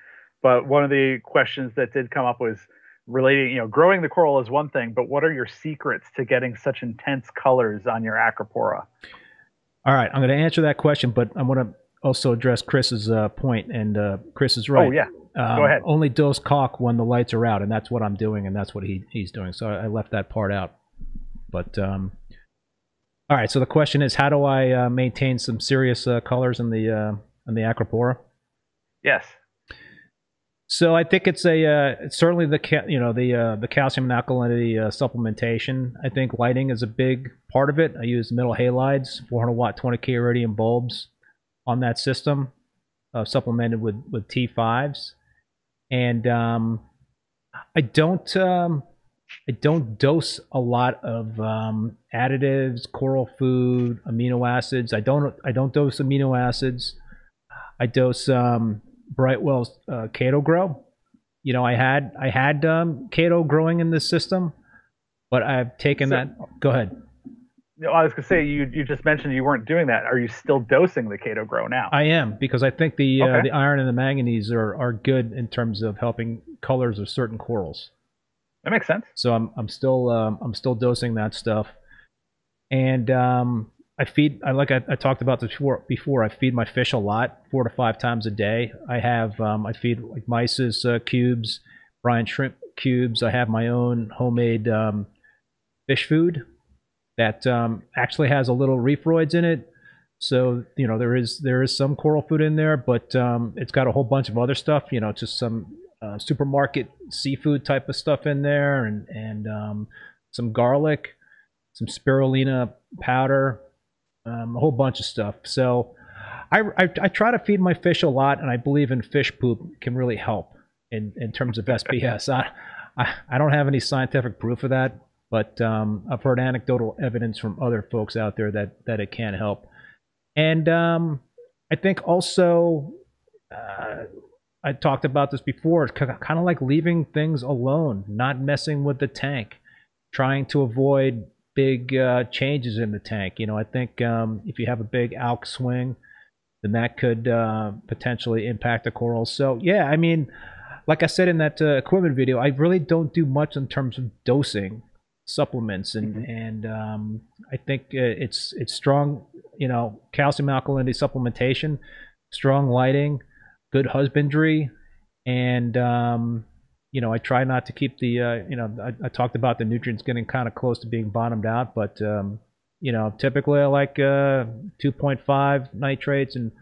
But one of the questions that did come up was relating, you know, growing the coral is one thing, but what are your secrets to getting such intense colors on your acropora? All right, I'm going to answer that question, but I want to also address Chris's uh, point, and uh, Chris is right. Oh yeah. Um, Go ahead. Only dose caulk when the lights are out, and that's what I'm doing, and that's what he, he's doing. So I, I left that part out. But um, all right, so the question is, how do I uh, maintain some serious uh, colors in the uh, in the acropora? Yes. So I think it's a uh, it's certainly the ca- you know the uh, the calcium and alkalinity uh, supplementation. I think lighting is a big part of it. I use metal halides, 400 watt, 20k Radium bulbs on that system, uh, supplemented with with T5s, and um, I don't um, I don't dose a lot of um, additives, coral food, amino acids. I don't I don't dose amino acids. I dose um, Brightwell's uh, Chaeto Gro. You know, I had I had um, Chaeto growing in this system, but I've taken So- that. Go ahead. no, I was gonna say you you just mentioned you weren't doing that. Are you still dosing the Chaeto Gro now? I am because I think the uh, the iron and the manganese are, are good in terms of helping colors of certain corals. That makes sense. So I'm I'm still um, I'm still dosing that stuff, and um, I feed. I like I, I talked about this before. Before I feed my fish a lot, four to five times a day. I have um, I feed like Mysis uh, cubes, brine shrimp cubes. I have my own homemade um, fish food that um, actually has a little Reef-Roids in it. So you know there is there is some coral food in there, but um, it's got a whole bunch of other stuff. You know, just some uh, supermarket seafood type of stuff in there, and and um, some garlic, some spirulina powder, um, a whole bunch of stuff. So I, I I try to feed my fish a lot, and I believe in fish poop can really help in in terms of SPS. I, I I don't have any scientific proof of that, but um, I've heard anecdotal evidence from other folks out there that that it can help. And um, I think also, uh, I talked about this before. It's kind of like leaving things alone, not messing with the tank, trying to avoid big uh, changes in the tank. You know, I think um, if you have a big alk swing, then that could uh, potentially impact the corals. So yeah, I mean, like I said in that uh, equipment video, I really don't do much in terms of dosing supplements, and Mhm. and um, I think uh, it's it's strong. You know, calcium alkalinity supplementation, strong lighting, good husbandry, and um, you know, I try not to keep the uh, you know I, I talked about the nutrients getting kind of close to being bottomed out, but um, you know, typically I like uh, 2.5 nitrates and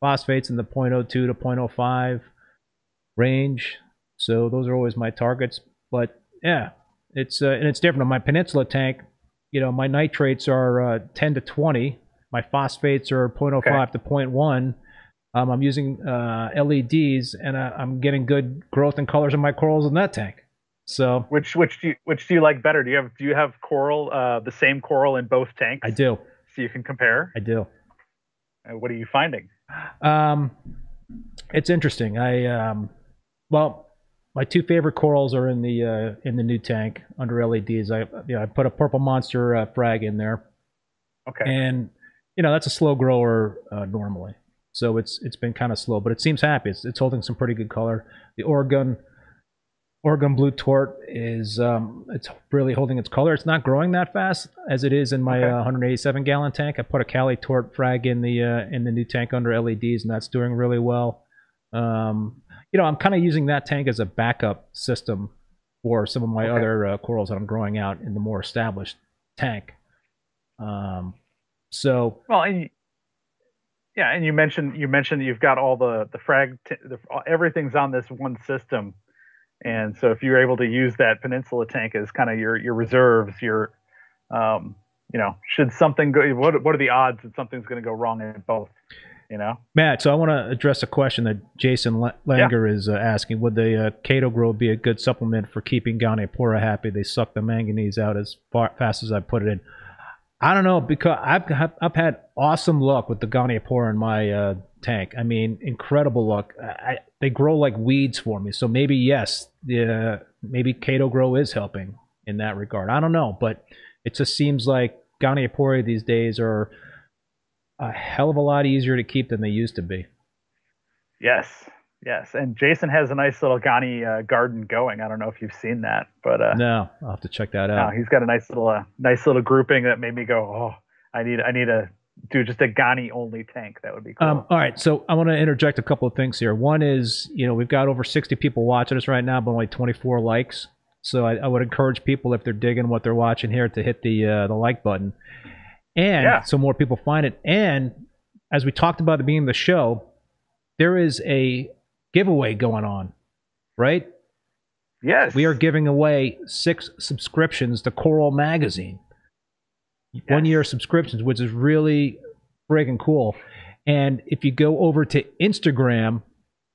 phosphates in the 0.02 to 0.05 range. So those are always my targets. But yeah, it's uh, and it's different on my peninsula tank. You know, my nitrates are uh, 10 to 20. My phosphates are 0.05 Okay. to 0.1. Um, I'm using uh, LEDs, and uh, I'm getting good growth and colors in my corals in that tank. So Which which do you, which do you like better? Do you have do you have coral uh, the same coral in both tanks? I do, So you can compare. I do. Uh, what are you finding? Um, it's interesting. I um, well, my two favorite corals are in the uh, in the new tank under LEDs. I you know, I put a purple monster uh, frag in there, Okay. and you know that's a slow grower uh, normally, so it's it's been kind of slow, but it seems happy. It's it's holding some pretty good color. The Oregon Oregon blue tort is um, it's really holding its color. It's not growing that fast as it is in my Okay. uh, 187 gallon tank. I put a Cali tort frag in the uh, in the new tank under LEDs, and that's doing really well. Um, you know, I'm kind of using that tank as a backup system for some of my Okay. other uh, corals that I'm growing out in the more established tank. Um, so Well, and yeah, and you mentioned you mentioned you've got all the the frag t- the, everything's on this one system, and so if you're able to use that peninsula tank as kind of your your reserves, your um, you know, should something go, what what are the odds that something's going to go wrong in both? You know, Matt, so I want to address a question that Jason La- Langer is uh, asking. Would the uh, Chaeto Gro be a good supplement for keeping Goniopora happy? They suck the manganese out as far, fast as I put it in. I don't know because I've I've, had awesome luck with the Goniopora in my uh, tank. I mean, incredible luck. I, they grow like weeds for me. So maybe yes, the maybe Chaeto Gro is helping in that regard. I don't know, but it just seems like Goniopora these days are a hell of a lot easier to keep than they used to be. yes, yes, and Jason has a nice little Goni uh, garden going. I don't know if you've seen that, but uh, No, I'll have to check that no, out. he's got a nice little uh, nice little grouping that made me go, oh, I need I need to do just a Goni only tank. That would be cool. Um, all right, so I want to interject a couple of things here. One is, you know, we've got over 60 people watching us right now, but only 24 likes. So I, I would encourage people, if they're digging what they're watching here, to hit the uh, the like button, and Yeah. so more people find it. And as we talked about at the beginning of the show, there is a giveaway going on, right? yes, We are giving away six subscriptions to Coral Magazine. One year subscriptions, which is really friggin' cool. And if you go over to Instagram,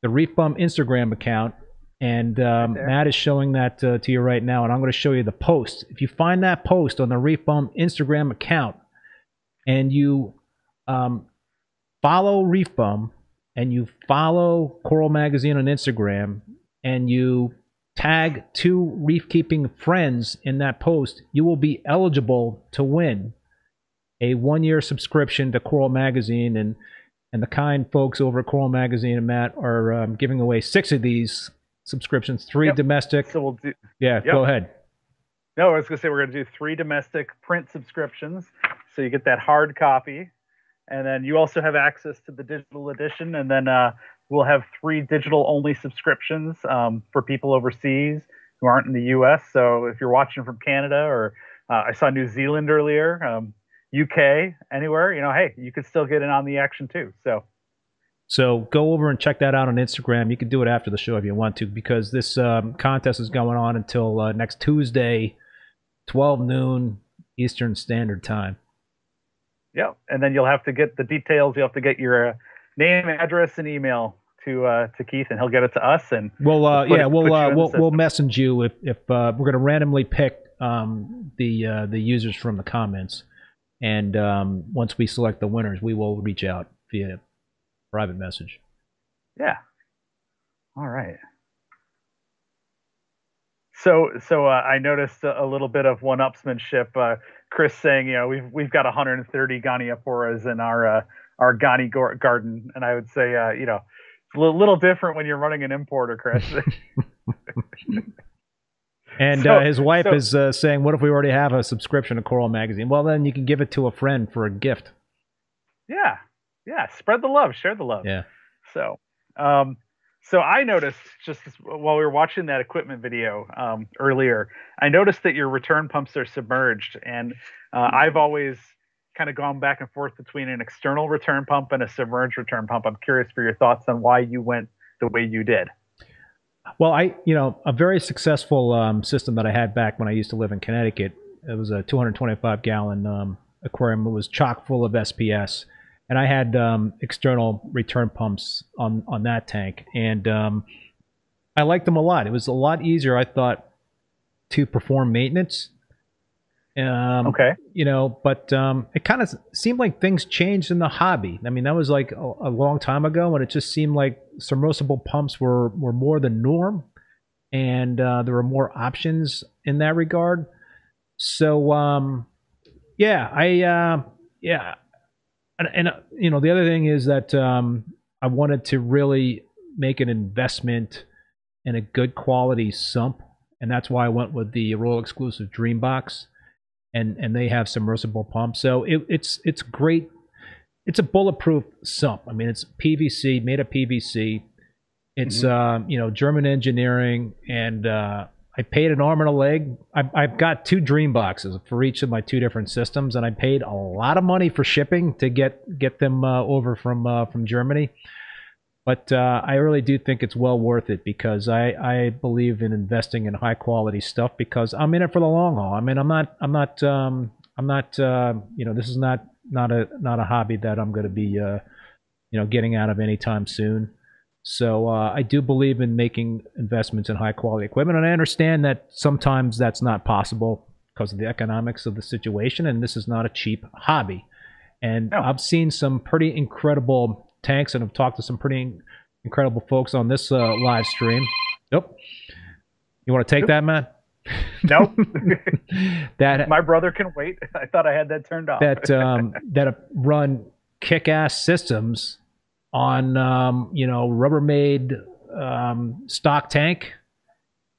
the Reef Bum Instagram account, and um, there. Matt is showing that uh, to you right now, and I'm going to show you the post. If you find that post on the Reef Bum Instagram account, and you um, follow Reef Bum, and you follow Coral Magazine on Instagram, and you tag two reef keeping friends in that post, you will be eligible to win a one-year subscription to Coral Magazine, and and the kind folks over at Coral Magazine and Matt are um, giving away six of these subscriptions, three Yep. domestic. So we'll do. yeah, Yep. go ahead. No, I was gonna say we're gonna do three domestic print subscriptions, so you get that hard copy, and then you also have access to the digital edition, and then uh, we'll have three digital only subscriptions um, for people overseas who aren't in the U.S. So if you're watching from Canada or uh, I saw New Zealand earlier, um, UK, anywhere, you know, hey, you could still get in on the action too. So So go over and check that out on Instagram. You can do it after the show if you want to, because this um, contest is going on until uh, next Tuesday, 12 noon Eastern Standard Time. Yeah, and then you'll have to get the details. You'll have to get your uh, name, address, and email to uh, to Keith, and he'll get it to us. And Well, uh, We'll yeah, it- we'll uh, we'll we'll message you if if uh, we're going to randomly pick um, the uh, the users from the comments, and um, once we select the winners, we will reach out via private message. Yeah. All right. So, so uh, I noticed a, a little bit of one-upsmanship. Uh, Chris saying, you know, we've we've got 130 Gonioporas in our uh, our Goni gar- garden, and I would say, uh, you know, it's a little, little different when you're running an importer, Chris. And So- uh, his wife so- is uh, saying, "What if we already have a subscription to Coral Magazine? Well, then you can give it to a friend for a gift." yeah, yeah. Spread the love, share the love. Yeah. So, um, so I noticed just while we were watching that equipment video um, earlier, I noticed that your return pumps are submerged, and uh, I've always kind of gone back and forth between an external return pump and a submerged return pump. I'm curious for your thoughts on why you went the way you did. Well, I, you know, a very successful um, system that I had back when I used to live in Connecticut. It was a 225 gallon um, aquarium. It was chock full of SPS, and I had um, external return pumps on on that tank, and um, I liked them a lot. It was a lot easier, I thought, to perform maintenance. Um, Okay. you know, but um, it kind of seemed like things changed in the hobby. I mean, that was like a, a long time ago, and it just seemed like submersible pumps were were more the norm, and uh, there were more options in that regard. So, um, yeah, I uh, yeah, and, and uh, you know, the other thing is that um, I wanted to really make an investment in a good quality sump, and that's why I went with the Royal Exclusive Dreambox and and they have submersible pumps. So it, it's it's great. It's a bulletproof sump. I mean, it's PVC, made of PVC. It's um, you know German engineering, and uh, I paid an arm and a leg. I, I've got two dream boxes for each of my two different systems, and I paid a lot of money for shipping to get get them uh, over from uh, from Germany. But uh, I really do think it's well worth it because I, I believe in investing in high quality stuff because I'm in it for the long haul. I mean, I'm not I'm not um, I'm not uh, you know this is not not a not a hobby that I'm going to be uh, you know getting out of anytime soon. So uh, I do believe in making investments in high quality equipment, and I understand that sometimes that's not possible because of the economics of the situation, and this is not a cheap hobby. And No. I've seen some pretty incredible tanks, and I've talked to some pretty incredible folks on this uh, live stream. Nope. You want to take that, Matt? Nope. that My brother can wait. I thought I had that turned off. that um, that run kick-ass systems on um, you know Rubbermaid um, stock tank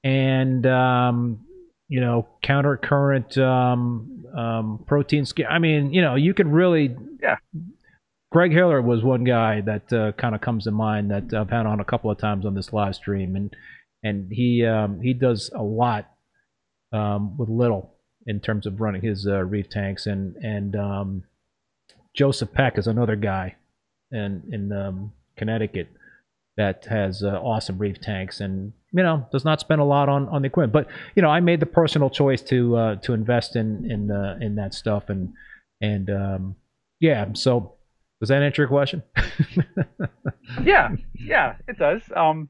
and um, you know counter current um, um, protein skin. I mean, you know, you could really Yeah. Greg Hiller was one guy that uh, kind of comes to mind that I've had on a couple of times on this live stream, and and he um, he does a lot um, with little in terms of running his uh, reef tanks, and and um, Joseph Peck is another guy in in um, Connecticut that has uh, awesome reef tanks, and you know does not spend a lot on on the equipment. But you know, I made the personal choice to uh, to invest in in uh, in that stuff, and and um, yeah. So does that answer your question? yeah, yeah, it does. Um,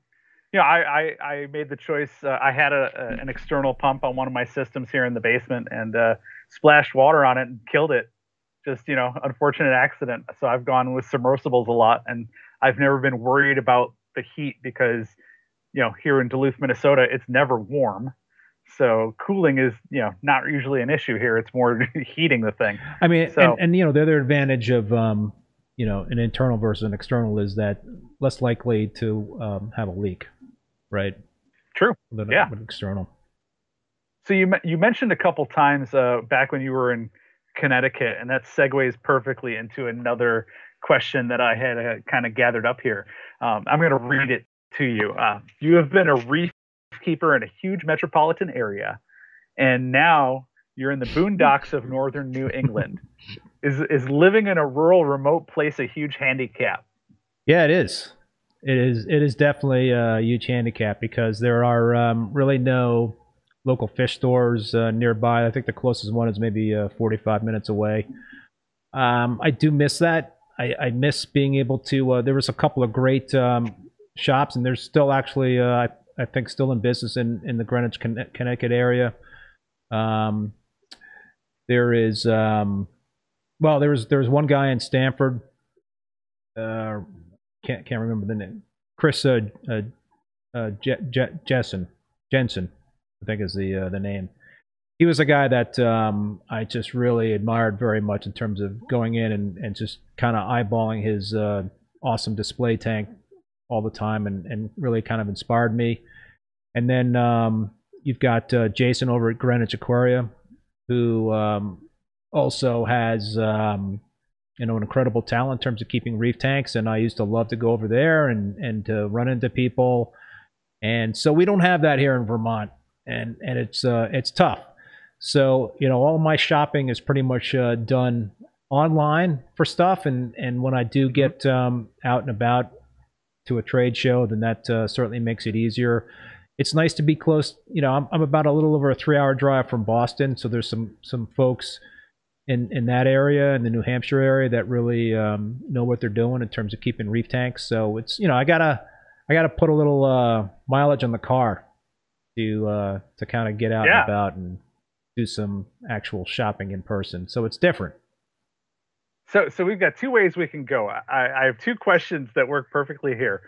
you know, I, I, I made the choice. Uh, I had a, a an external pump on one of my systems here in the basement and uh, splashed water on it and killed it. Just you know, unfortunate accident. So I've gone with submersibles a lot, and I've never been worried about the heat because you know here in Duluth, Minnesota, it's never warm. So cooling is, you know, not usually an issue here. It's more heating the thing. I mean, So- and, and you know, the other advantage of um, you know an internal versus an external is that less likely to um, have a leak, right? True. Than Yeah. external. So you you mentioned a couple times uh, back when you were in Connecticut, and that segues perfectly into another question that I had uh, kind of gathered up here. Um, I'm going to read it to you. Uh, you have been a reef keeper in a huge metropolitan area, and now you're in the boondocks of northern New England. Is is living in a rural, remote place a huge handicap? Yeah, it is. It is. It is definitely a huge handicap because there are um, really no local fish stores uh, nearby. I think the closest one is maybe uh, 45 minutes away. Um, I do miss that. I, I miss being able to. Uh, there was a couple of great um, shops, and there's still actually, uh, I, I think, still in business in, in the Greenwich, Conne- Connecticut area. Um, there is, um, well, there was there was one guy in Stamford. Uh, can't can't remember the name. Chris uh, uh, uh, Je- Je- Jessen Jensen, I think is the uh, the name. He was a guy that um, I just really admired very much in terms of going in and, and just kind of eyeballing his uh, awesome display tank all the time and, and really kind of inspired me. And then um, you've got uh, Jason over at Greenwich Aquaria, who um, also has um, you know an incredible talent in terms of keeping reef tanks. And I used to love to go over there and and to run into people. And so we don't have that here in Vermont, and and it's uh, it's tough. So you know all my shopping is pretty much uh, done online for stuff, and and when I do get um, out and about to a trade show, then that uh, certainly makes it easier. It's nice to be close. You know, I'm, I'm about a little over a three-hour drive from Boston, so there's some some folks in in that area, in the New Hampshire area, that really um, know what they're doing in terms of keeping reef tanks. So it's you know I gotta I gotta put a little uh, mileage on the car to uh, to kind of get out Yeah. and about and do some actual shopping in person. So it's different. So, so we've got two ways we can go. I, I have two questions that work perfectly here.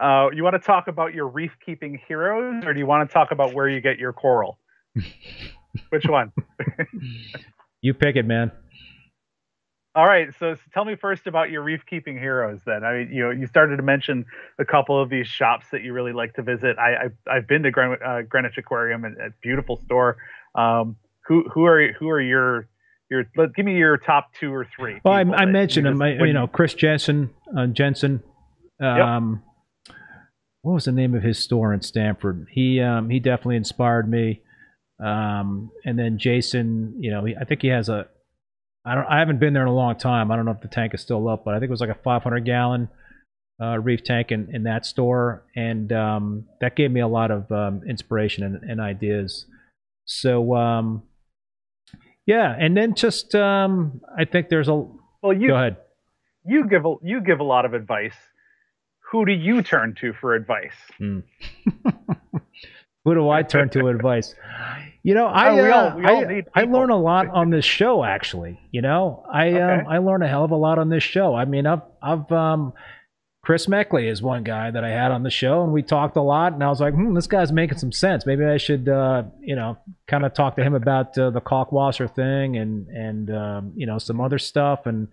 Uh, you want to talk about your reef keeping heroes, or do you want to talk about where you get your coral? Which one? You pick it, man. All right. So, tell me first about your reef keeping heroes. Then, I mean, you know, you started to mention a couple of these shops that you really like to visit. I, I I've been to Gren, uh, Greenwich Aquarium, and a beautiful store. Um, who who are who are your your? Let, give me your top two or three. Well, I, I mentioned you I, when you know, Chris Jensen. Uh, Jensen. Um, What was the name of his store in Stamford? He um, he definitely inspired me. Um, and then Jason, you know, he, I think he has a. I don't. I haven't been there in a long time. I don't know if the tank is still up, but I think it was like a 500 gallon uh, reef tank in, in that store, and um, that gave me a lot of um, inspiration and, and ideas. So um, yeah, and then just um, I think there's a. Well, you go ahead. you give a you give a lot of advice. Who do you turn to for advice? Who do I turn to advice? You know, I Oh, all- uh, all I, I learn a lot on this show. Actually, you know, I um, I learn a hell of a lot on this show. I mean, I've I've um, Chris Meckley is one guy that I had on the show, and we talked a lot. And I was like, hmm, this guy's making some sense. Maybe I should, uh, you know, kind of talk to him about uh, the Kalkwasser thing and and um, you know some other stuff. And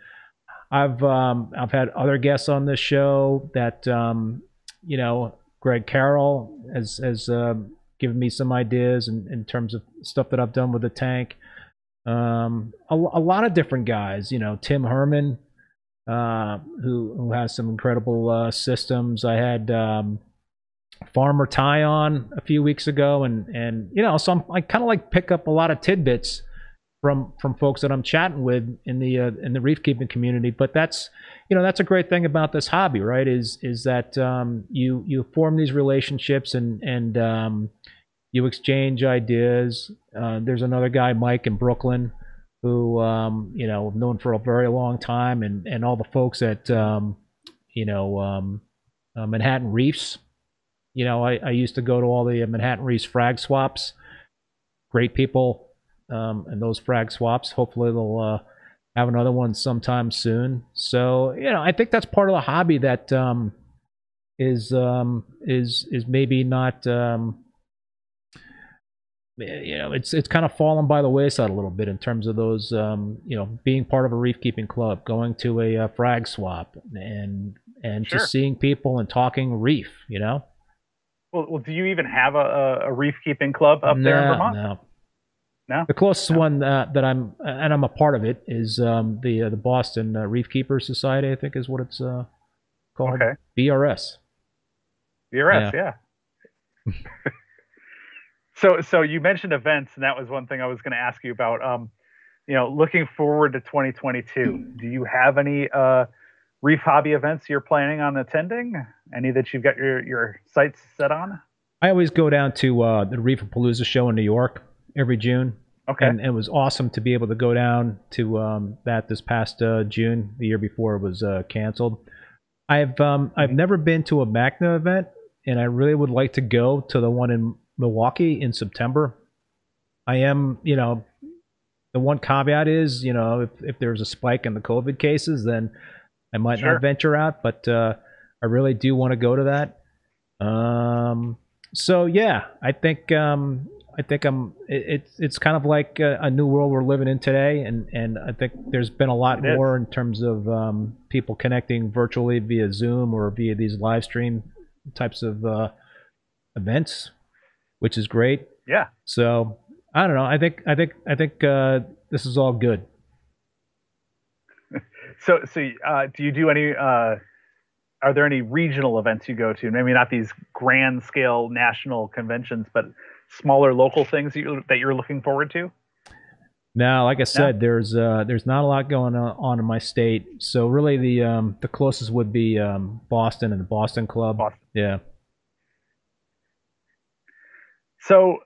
I've um, I've had other guests on this show that um, you know Greg Carroll has has um, given me some ideas in, in terms of stuff that I've done with the tank. Um, a, a lot of different guys, you know, Tim Herman, uh, who who has some incredible uh, systems. I had um, Farmer Ty on a few weeks ago, and and you know, so I'm, I kind of like pick up a lot of tidbits from from folks that I'm chatting with in the uh, in the reef keeping community. But that's you know that's a great thing about this hobby, right? Is is that um, you you form these relationships and and um, you exchange ideas. Uh, there's another guy, Mike in Brooklyn, who um, you know I've known for a very long time, and and all the folks at um, you know um, uh, Manhattan Reefs. You know, I, I used to go to all the Manhattan Reefs frag swaps. Great people, um, and those frag swaps. Hopefully, they'll uh, have another one sometime soon. So, you know, I think that's part of the hobby that um, is um, is is maybe not um, you know, it's it's kind of fallen by the wayside a little bit in terms of those, um, you know, being part of a reef keeping club, going to a, uh frag swap, and and Sure. just seeing people and talking reef. You know, Well, well, do you even have a, a, a reef keeping club up there in Vermont? No. No? The closest one uh, that I'm and I'm a part of it is um, the uh, the Boston uh, Reef Keepers Society. I think is what it's uh, called. Okay. BRS. VRS, yeah. so, so you mentioned events, and that was one thing I was going to ask you about. Um, you know, looking forward to 2022, do you have any uh, reef hobby events you're planning on attending? Any that you've got your your sights set on? I always go down to uh, the Reef Palooza show in New York every June. Okay. And it was awesome to be able to go down to um, that this past uh, June. The year before it was uh, canceled. I've um, I've never been to a MACNA event, and I really would like to go to the one in Milwaukee in September. I am, you know, the one caveat is, you know, if, if there's a spike in the COVID cases, then I might Sure. not venture out. But uh, I really do want to go to that. Um, so yeah, I think um, I think I'm. It, it's it's kind of like a, a new world we're living in today, and and I think there's been a lot It is. more in terms of um, people connecting virtually via Zoom or via these live stream types of uh, events, which is great. yeah. So I don't know. I think I think I think uh, this is all good. So, so uh, do you do any? Uh, are there any regional events you go to? Maybe not these grand scale national conventions, but smaller local things that you that you're looking forward to. Now, like I said, there's uh, there's not a lot going on, on in my state. So really, the um, the closest would be um, Boston and the Boston Club. Boston. Yeah. So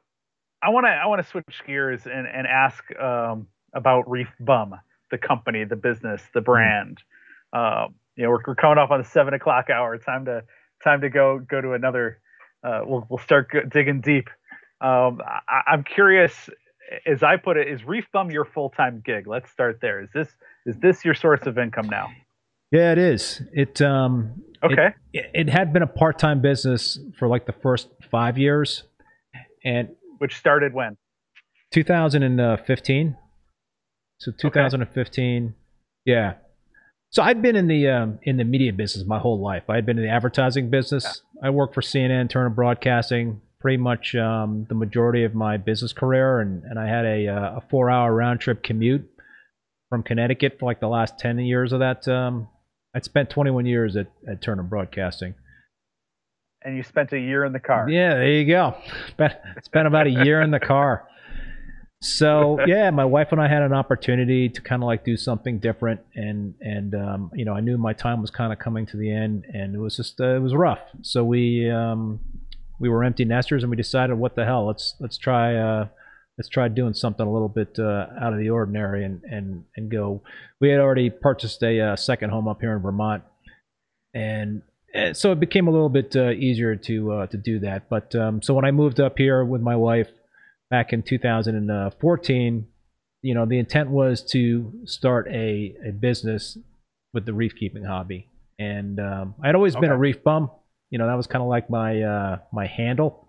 I want to I want to switch gears and and ask um, about Reef Bum, the company, the business, the brand. Um, you know, we're, we're coming up on the seven o'clock hour. Time to time to go go to another. Uh, we'll we'll start go- digging deep. Um, I, I'm curious, as I put it, is Reef Bum your full time gig? Let's start there. Is this is this your source of income now? Yeah, it is. It um Okay. it, it had been a part-time business for like the first 5 years and Which started when? 2015 so 2015 yeah. So i'd been in the um, in the media business my whole life. I'd been in the advertising business. I worked for cnn turner broadcasting pretty much um, the majority of my business career. And, and i had a, uh, a four hour round trip commute from connecticut for like the last 10 years of that um, i'd spent 21 years at, at turner broadcasting And you spent a year in the car. yeah, there you go. Spent spent about a year in the car. So yeah, my wife and I had an opportunity to kind of like do something different, and and um, you know I knew my time was kind of coming to the end, and it was just uh, it was rough. So we um, we were empty nesters, and we decided, what the hell, let's let's try uh, let's try doing something a little bit uh, out of the ordinary, and and and go. We had already purchased a uh, second home up here in Vermont, and so it became a little bit uh, easier to uh, to do that. But um, so when I moved up here with my wife back in 2014, you know, the intent was to start a, a business with the reef keeping hobby, and um, I'd always been a reef bum. You know, that was kind of like my uh, my handle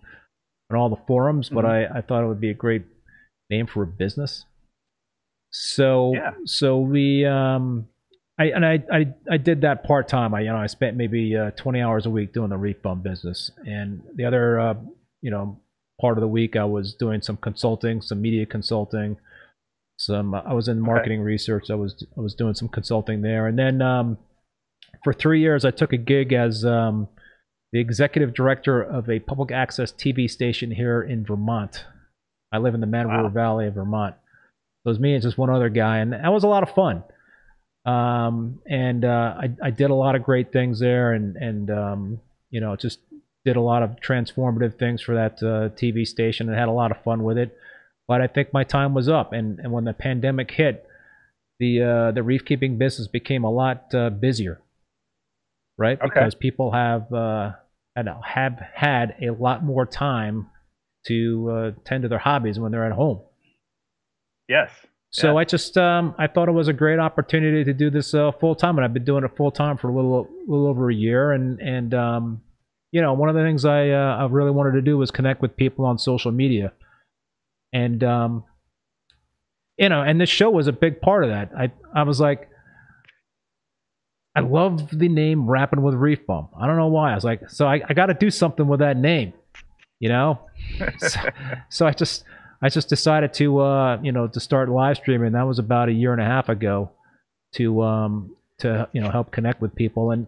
on all the forums, but I, I thought it would be a great name for a business. So Yeah. so we um I and I I, I did that part time. I you know I spent maybe uh, 20 hours a week doing the reef bum business, and the other uh, you know part of the week I was doing some consulting, some media consulting. Some I was in marketing research. I was I was doing some consulting there, and then um, for three years I took a gig as um, the executive director of a public access TV station here in Vermont. I live in the Mad Wow. River Valley of Vermont. So it was me and just one other guy, and that was a lot of fun. Um, and uh, I, I did a lot of great things there, and and um, you know just did a lot of transformative things for that uh, TV station, and had a lot of fun with it. But I think my time was up, and, and when the pandemic hit, the uh, the reef keeping business became a lot uh, busier, right? Okay. Because people have uh, had- have had a lot more time to uh, tend to their hobbies when they're at home. Yes. So Yeah. I just um, I thought it was a great opportunity to do this uh, full time, and I've been doing it full time for a little little over a year. And and um, you know, one of the things I uh, I really wanted to do was connect with people on social media. and um, you know, and this show was a big part of that. I I was like, I love the name Rapping with Reef Bum. I don't know why. I was like, so I, I got to do something with that name, you know. so, so I just I just decided to uh, you know to start live streaming. That was about a year and a half ago to um to you know help connect with people and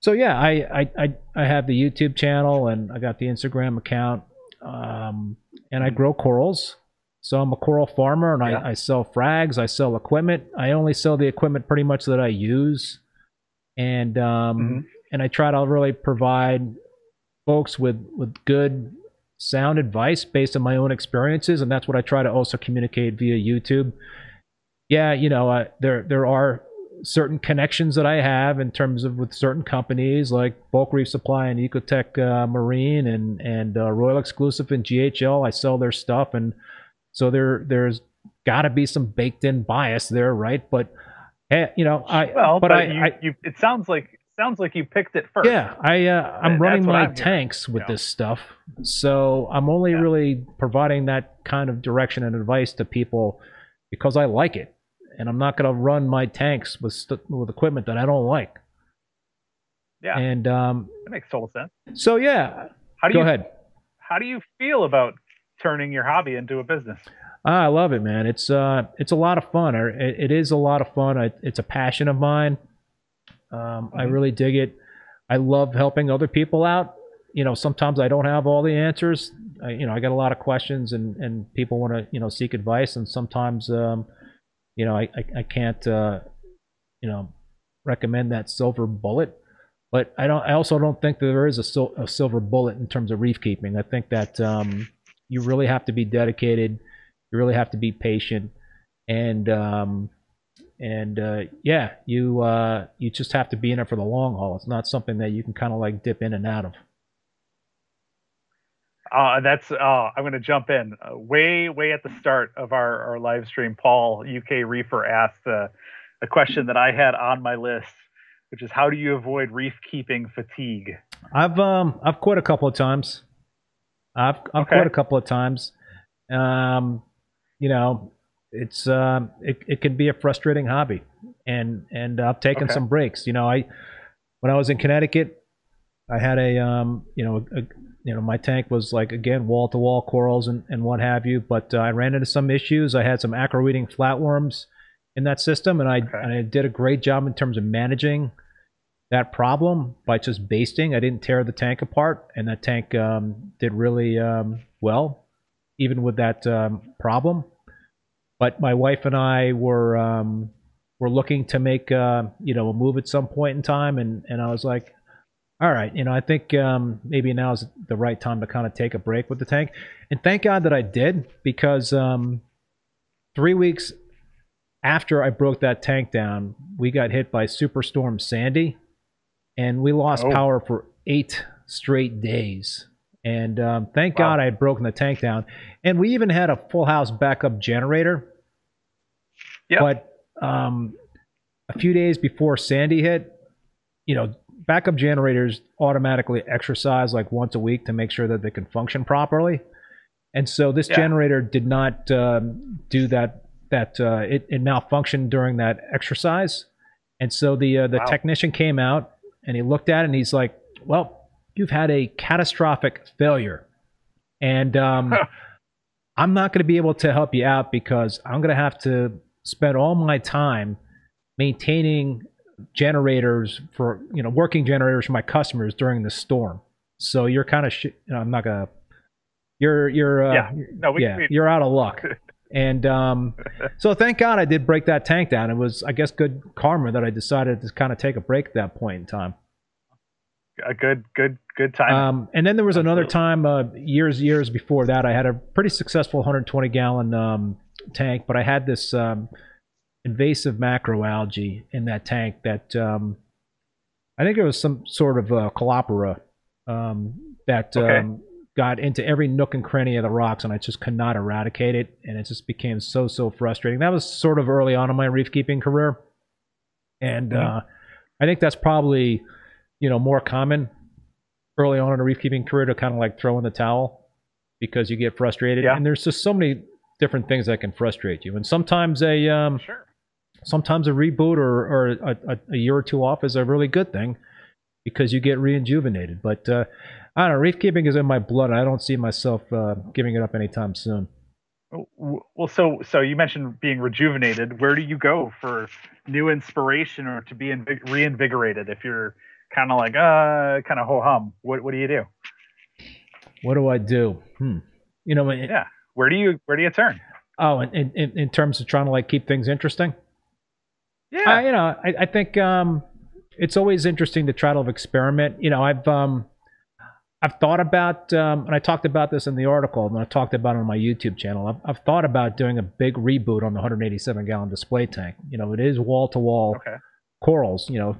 so yeah I I I, I have the YouTube channel and I got the Instagram account um, and I grow corals. So I'm a coral farmer and Yeah. I, I sell frags. I sell equipment. I only sell the equipment pretty much that I use, and um, Mhm. and I try to really provide folks with with good sound advice based on my own experiences, and that's what I try to also communicate via YouTube. Yeah, you know, uh, there there are certain connections that I have in terms of with certain companies like Bulk Reef Supply and Ecotech uh, Marine and and uh, Royal Exclusive and GHL. I sell their stuff, and so there there's got to be some baked in bias there, right? But eh, you know, I Well, but, but, I, you, I you, it sounds like sounds like you picked it first. yeah, I uh, I'm That's running my I'm hearing, tanks with know. this stuff, so I'm only Yeah. really providing that kind of direction and advice to people because I like it, and I'm not going to run my tanks with st- with equipment that I don't like. Yeah, And um, that makes total sense. so yeah, How do go you ahead. how do you feel about turning your hobby into a business? Ah, I love it, man. It's uh, it's a lot of fun. It, it is a lot of fun. I, it's a passion of mine. Um, I Mhm. really dig it. I love helping other people out. You know, sometimes I don't have all the answers. I, you know, I got a lot of questions, and and people want to you know seek advice, and sometimes um, you know I I, I can't uh, you know recommend that silver bullet. But I don't. I also don't think that there is a, sil- a silver bullet in terms of reef keeping. I think that um, you really have to be dedicated. You really have to be patient, and um, and uh, yeah, you uh, you just have to be in it for the long haul. It's not something that you can kind of like dip in and out of. Uh, that's uh, I'm going to jump in. Uh, way, way at the start of our, our live stream, Paul, UK Reefer, asked uh, a question that I had on my list, which is how do you avoid reef keeping fatigue? I've um I've quit a couple of times. I've I've Okay. quit a couple of times. Um, you know, it's um it it can be a frustrating hobby, and and I've taken Okay. some breaks. You know, I when I was in Connecticut, I had a um you know a, you know my tank was like again wall to wall corals and and what have you, but uh, I ran into some issues. I had some acro eating flatworms in that system, and I Okay. and I did a great job in terms of managing that problem by just basting. I didn't tear the tank apart, and that tank um, did really um, well, even with that um, problem. But my wife and I were um, were looking to make uh, you know a move at some point in time, and and I was like, all right, you know, I think um, maybe now is the right time to kind of take a break with the tank. And thank God that I did because um, three weeks after I broke that tank down, we got hit by Superstorm Sandy, and we lost Oh. power for eight straight days. And um, thank Wow. God I had broken the tank down. And we even had a full house backup generator. Yeah. But um, a few days before Sandy hit, you know, backup generators automatically exercise like once a week to make sure that they can function properly. And so this Yeah. generator did not um, do that. That uh, it, it malfunctioned during that exercise, and so the uh, the Wow. technician came out and he looked at it and he's like, "Well, you've had a catastrophic failure, and um, I'm not going to be able to help you out because I'm going to have to spend all my time maintaining generators for you know working generators for my customers during the storm. So you're kind of sh- you know, I'm not gonna you're you're uh, Yeah. No, we, yeah we you're out of luck. And um, so thank God I did break that tank down. It was I guess good karma that I decided to kind of take a break at that point in time. A good, good, good time. Um, and then there was another time, uh, years, years before that, I had a pretty successful 120 gallon um, tank, but I had this um, invasive macroalgae in that tank that um, I think it was some sort of uh, Caulerpa um, that Okay. um, got into every nook and cranny of the rocks, and I just could not eradicate it, and it just became so so frustrating. That was sort of early on in my reef keeping career, and Mhm. uh, I think that's probably you know more common early on in a reef keeping career to kind of like throw in the towel because you get frustrated Yeah. and there's just so many different things that can frustrate you, and sometimes a um, Sure. sometimes a reboot or, or a, a, year or two off is a really good thing because you get rejuvenated. But uh, I don't know, reef keeping is in my blood. I don't see myself uh, giving it up anytime soon. Well, so so you mentioned being rejuvenated. Where do you go for new inspiration or to be invig- reinvigorated? If you're kind of like uh, kind of ho hum, what what do you do? What do I do? Hmm. You know, it- Yeah. Where do you where do you turn? oh, in, in, in terms of trying to like keep things interesting. Yeah. I, you know, I, I think um, it's always interesting to try to experiment. You know, I've um, I've thought about, um, and I talked about this in the article, and I talked about it on my YouTube channel. I've, I've thought about doing a big reboot on the 187 gallon display tank. You know, it is wall to wall corals. You know,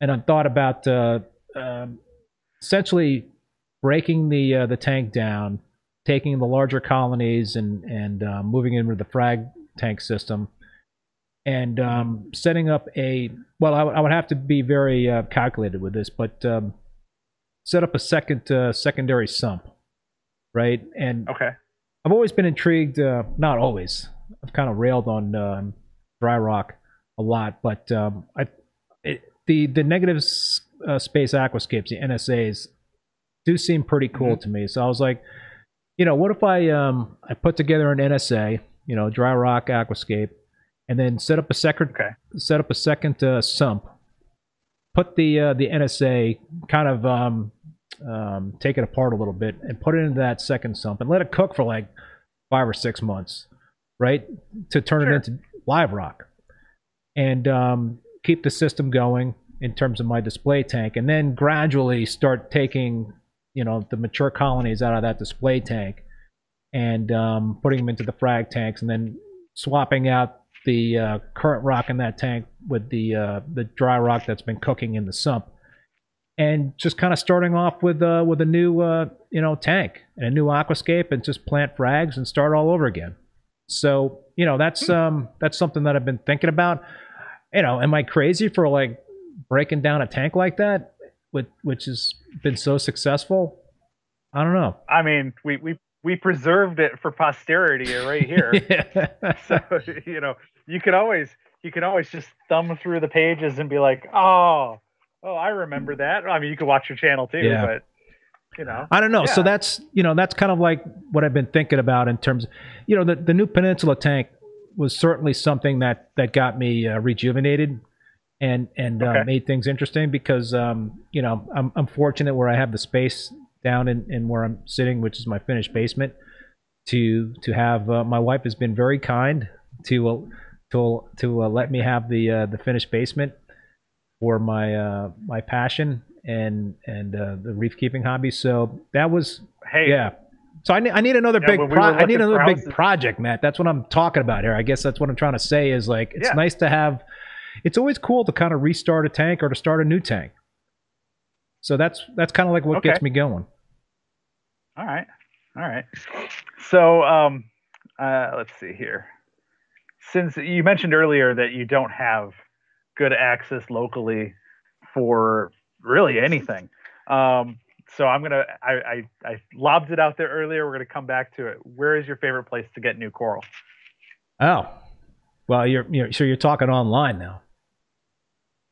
and I've thought about uh, um, essentially breaking the uh, the tank down, taking the larger colonies and and uh, moving into the frag tank system, and um, setting up a well, I would- have to be very uh, calculated with this, but um, set up a second uh, secondary sump, right? And Okay. I've always been intrigued. Uh, not always. I've kind of railed on um, dry rock a lot, but um, I the the negative uh, space aquascapes, the NSAs, do seem pretty cool to me. So I was like, you know, what if I um I put together an NSA, you know, dry rock aquascape, and then set up a second Okay. set up a second uh, sump, put the uh, the NSA kind of um, um, take it apart a little bit and put it into that second sump and let it cook for like five or six months, right? To turn Sure. it into live rock and um, keep the system going in terms of my display tank, and then gradually start taking you know the mature colonies out of that display tank and um, putting them into the frag tanks, and then swapping out the uh, current rock in that tank with the uh, the dry rock that's been cooking in the sump, and just kind of starting off with uh, with a new uh, you know tank and a new aquascape, and just plant frags and start all over again. So you know that's um that's something that I've been thinking about. You know, am I crazy for like breaking down a tank like that, with which has been so successful? I don't know. I mean, we we we preserved it for posterity right here. so you know, you could always you can always just thumb through the pages and be like, oh, oh, I remember that. I mean, you could watch your channel too, Yeah. but you know, I don't know. So that's you know that's kind of like what I've been thinking about in terms of you know the the new Peninsula tank was certainly something that that got me uh, rejuvenated and and uh, made things interesting because um, you know I'm I'm fortunate where I have the space down in, in where I'm sitting, which is my finished basement. To to have uh, my wife has been very kind to uh, to to uh, let me have the uh, the finished basement for my uh, my passion and and uh, the reef keeping hobby. So that was hey, yeah. So I need, I need another Yeah, big when we I need another big houses- project, Matt. That's what I'm talking about here. I guess that's what I'm trying to say is like it's Yeah. nice to have it's always cool to kind of restart a tank or to start a new tank. So that's that's kind of like what Okay. gets me going. All right. All right. So, um, uh, let's see here. Since you mentioned earlier that you don't have good access locally for really anything, um, so I'm gonna I, I I lobbed it out there earlier. We're gonna come back to it. Where is your favorite place to get new coral? Oh. Well, you're, you're so you're talking online now.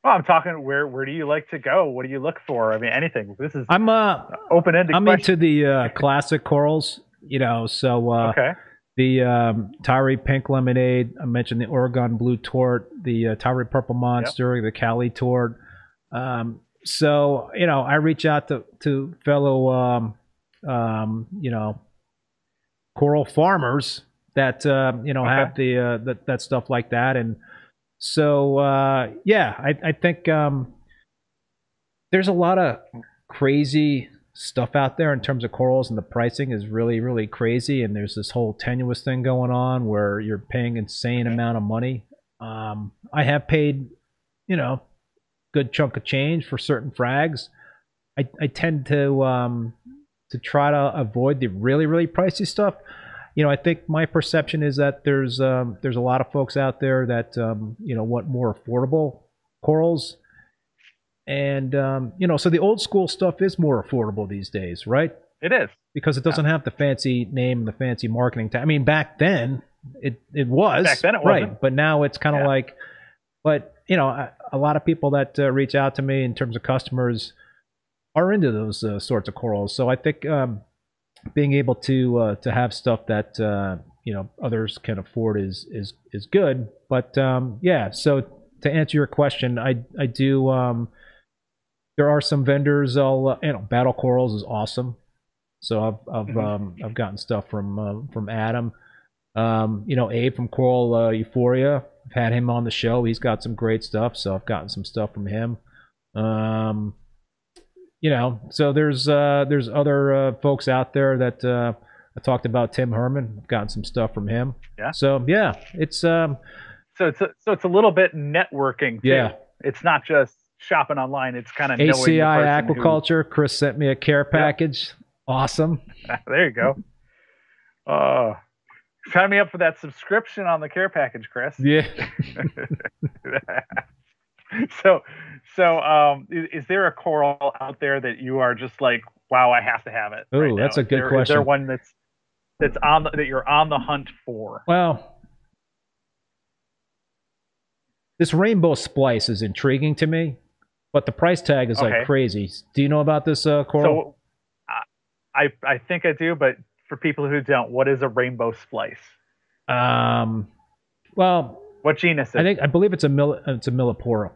Well, I'm talking where where do you like to go? What do you look for? I mean, anything. This is I'm uh open ended. I'm into the uh, classic corals, you know, so uh okay. the um, Tyree Pink Lemonade. I mentioned the Oregon Blue Tort, the uh, Tyree Purple Monster, the Cali Tort. Um, so you know, I reach out to to fellow um, um, you know coral farmers that uh, you know Okay. have the uh, that that stuff like that, and so uh, yeah, I I think um, there's a lot of crazy stuff out there in terms of corals and the pricing is really really crazy. And there's this whole tenuis thing going on where you're paying insane Okay. amount of money. Um, i have paid you know good chunk of change for certain frags. I, I tend to um, to try to avoid the really really pricey stuff you know i think my perception is that there's um, there's a lot of folks out there that um, you know want more affordable corals and um, you know so the old school stuff is more affordable these days right It is. because it doesn't have the fancy name, and the fancy marketing. Ta- I mean, back then it it was Back then it right, wasn't. but now it's kind of Yeah. like. But you know, a, a lot of people that uh, reach out to me in terms of customers are into those uh, sorts of corals. So I think um, being able to uh, to have stuff that uh, you know others can afford is is is good. But um, yeah, so to answer your question, I I do. Um, there are some vendors. I'll uh, you know Battle Corals is awesome. So I've I've Mhm. um, I've gotten stuff from uh, from Adam. Um, you know Abe from Coral uh, Euphoria. I've had him on the show. He's got some great stuff. So I've gotten some stuff from him. You know, so there's uh, there's other uh, folks out there that uh, I talked about. Tim Herman, I've gotten some stuff from him. Yeah. So yeah, it's um, So it's a, so it's a little bit networking. Too. yeah. It's not just shopping online. It's kind of ACI person who- Aquaculture. Chris sent me a care package. Awesome. there you go. Uh, sign me up for that subscription on the care package, Chris. Yeah. so, so um, is, is there a coral out there that you are just like, wow, I have to have it? oh right now? that's a good Is there question. Is there one that's that's on the, that you're on the hunt for? Well, this rainbow splice is intriguing to me, but the price tag is Okay. like crazy. Do you know about this uh, coral? So, I I think I do, but for people who don't, what is a rainbow splice? um, well, What genus is I think I believe it's a mill. It's a Millepora.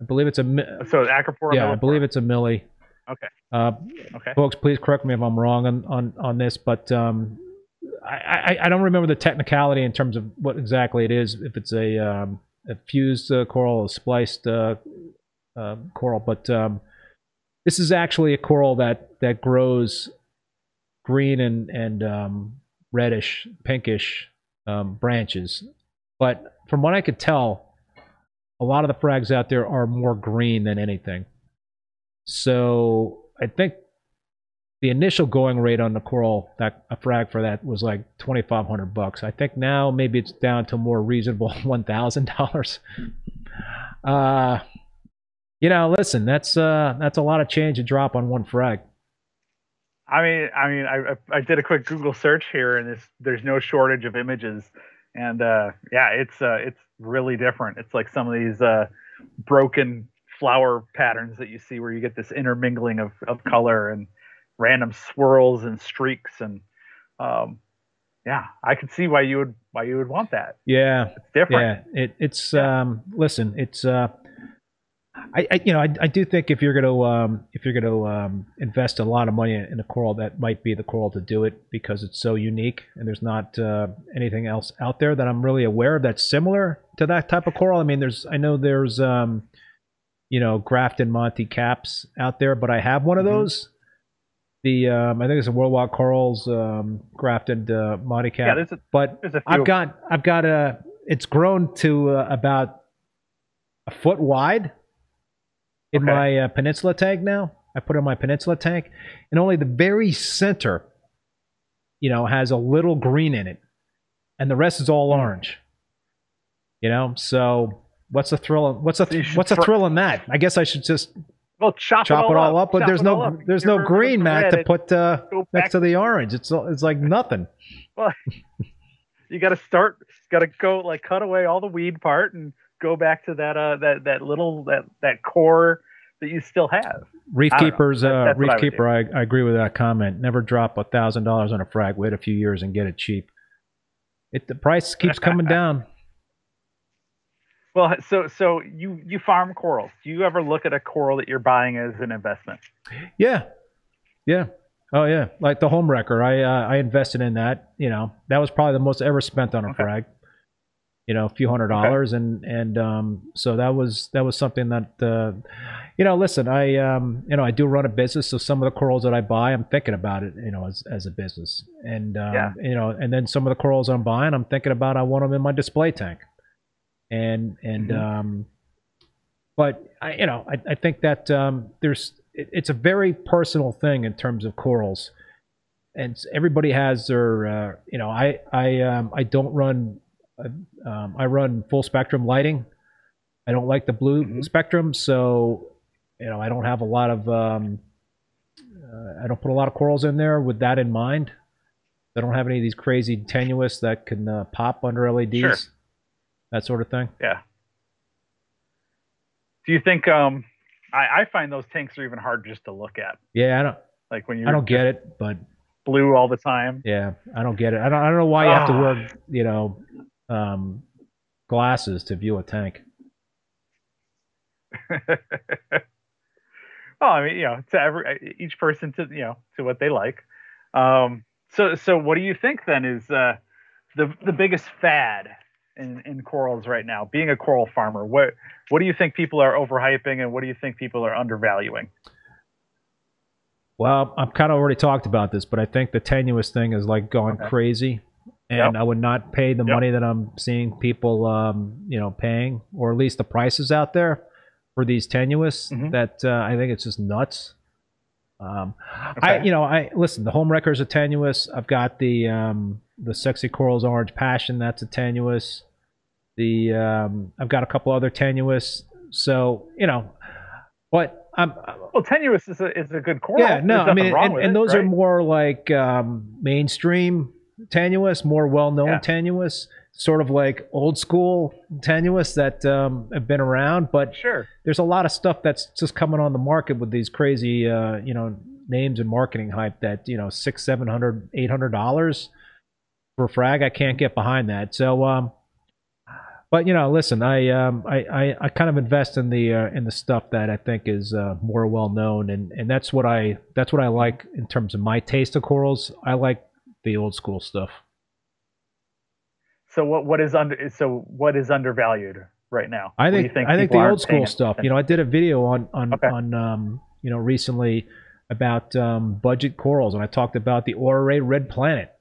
I believe it's a. mi- So Acropora Yeah, I believe it's a millie. Okay. Uh, Okay. folks, please correct me if I'm wrong on on, on this, but um, I, I I don't remember the technicality in terms of what exactly it is. If it's a um, a fused uh, coral, a spliced uh, uh, coral, but um, this is actually a coral that that grows green and and um, reddish, pinkish um, branches. But from what I could tell, a lot of the frags out there are more green than anything. So I think the initial going rate on the coral that a frag for that was like twenty five hundred bucks. I think now maybe it's down to more reasonable one thousand dollars. Uh you know, listen, that's uh that's a lot of change to drop on one frag. I mean, I mean, I I- did a quick Google search here, and there's no shortage of images, and uh, yeah, it's uh, it's really different. It's like some of these uh, broken flower patterns that you see, where you get this intermingling of, of color and random swirls and streaks, and um, yeah, I could see why you would why you would want that. Yeah, It's different. Yeah, it, it's um. Listen, it's uh. I, I you know I, I do think if you're gonna um if you're gonna um invest a lot of money in a coral that might be the coral to do it because it's so unique and there's not uh, anything else out there that I'm really aware of that's similar to that type of coral. I mean, there's I know there's um you know Grafton Monty caps out there, but I have one of Mhm. those. The um I think it's a World Wide Corals um Grafton uh, Monty cap, Yeah, there's a, but there's a few. I've got I've got a it's grown to uh, about a foot wide in Okay. my uh, peninsula tank now. I put it in my peninsula tank, and only the very center, you know, has a little green in it, and the rest is all Hmm. orange. You know, so what's the thrill? What's the So you should what's the fr- thrill in that? I guess I should just well, chop, chop it all up, but there's no all up. there's no green, Matt, to put uh, next to the orange. It's it's like nothing. Well, you got to start got to go like cut away all the weed part and go back to that uh that that little that that core that you still have Reef I don't know. keepers, That- uh, reef I keeper. I, I agree with that comment. Never drop a thousand dollars on a frag. Wait a few years and get it cheap. It the price keeps coming down. well so so you you farm corals do you ever look at a coral that you're buying as an investment Yeah, yeah. Oh yeah, like the home wrecker. I uh, I invested in that. You know, that was probably the most ever spent on a Okay. frag. You know, a few hundred Okay. dollars, and and um, so that was that was something that uh, you know. Listen, I um, you know, I do run a business, so some of the corals that I buy, I'm thinking about it, you know, as as a business, and um, Yeah. you know, and then some of the corals I'm buying, I'm thinking about I want them in my display tank, and and Mhm. um, but I, you know, I, I think that um, there's it, it's a very personal thing in terms of corals, and everybody has their uh, you know I I um, I don't run um, I run full spectrum lighting. I don't like the blue Mhm. spectrum, so you know I don't have a lot of um, uh, I don't put a lot of corals in there with that in mind. I don't have any of these crazy tenuis that can uh, pop under LEDs, Sure. that sort of thing. Yeah. Do you think? Um, I, I find those tanks are even hard just to look at. Yeah, I don't, Like when you're I don't get it, but blue all the time. yeah, I don't get it. I don't, I don't know why you have to Ah. wear, you know, um, glasses to view a tank. well, I mean, you know, to every each person to you know to what they like. Um, so, so what do you think then is uh, the the biggest fad in, in corals right now? Being a coral farmer, what what do you think people are overhyping, and what do you think people are undervaluing? Well, I've kind of already talked about this, but I think the tenuis thing is like going Okay. crazy, and I would not pay the Yep. money that I'm seeing people, um, you know, paying, or at least the prices out there for these tenuis. Mhm. That uh, I think it's just nuts. Um, I, you know, I listen. The home wreckers are tenuis. I've got the um, the sexy corals orange passion. That's a tenuis. The um, I've got a couple other tenuis. So you know, but I'm Well, tenuis is a is a good coral. yeah, no, There's I mean, and, and those are more like um, mainstream tenuis, more well-known Yeah. tenuis, sort of like old school tenuis that um, have been around. But sure. there's a lot of stuff that's just coming on the market with these crazy, uh, you know, names and marketing hype that you know six, seven hundred, eight hundred dollars for a frag. I can't get behind that. So, um, but you know, listen, I um, I, I, I kind of invest in the uh, in the stuff that I think is uh, more well known, and, and that's what I that's what I like in terms of my taste of corals. I like the old school stuff. So what what is under so what is undervalued right now? I think, think I think the old school stuff. You know, I did a video on on Okay. on um, you know recently about um, budget corals, and I talked about the Ray Red Planet.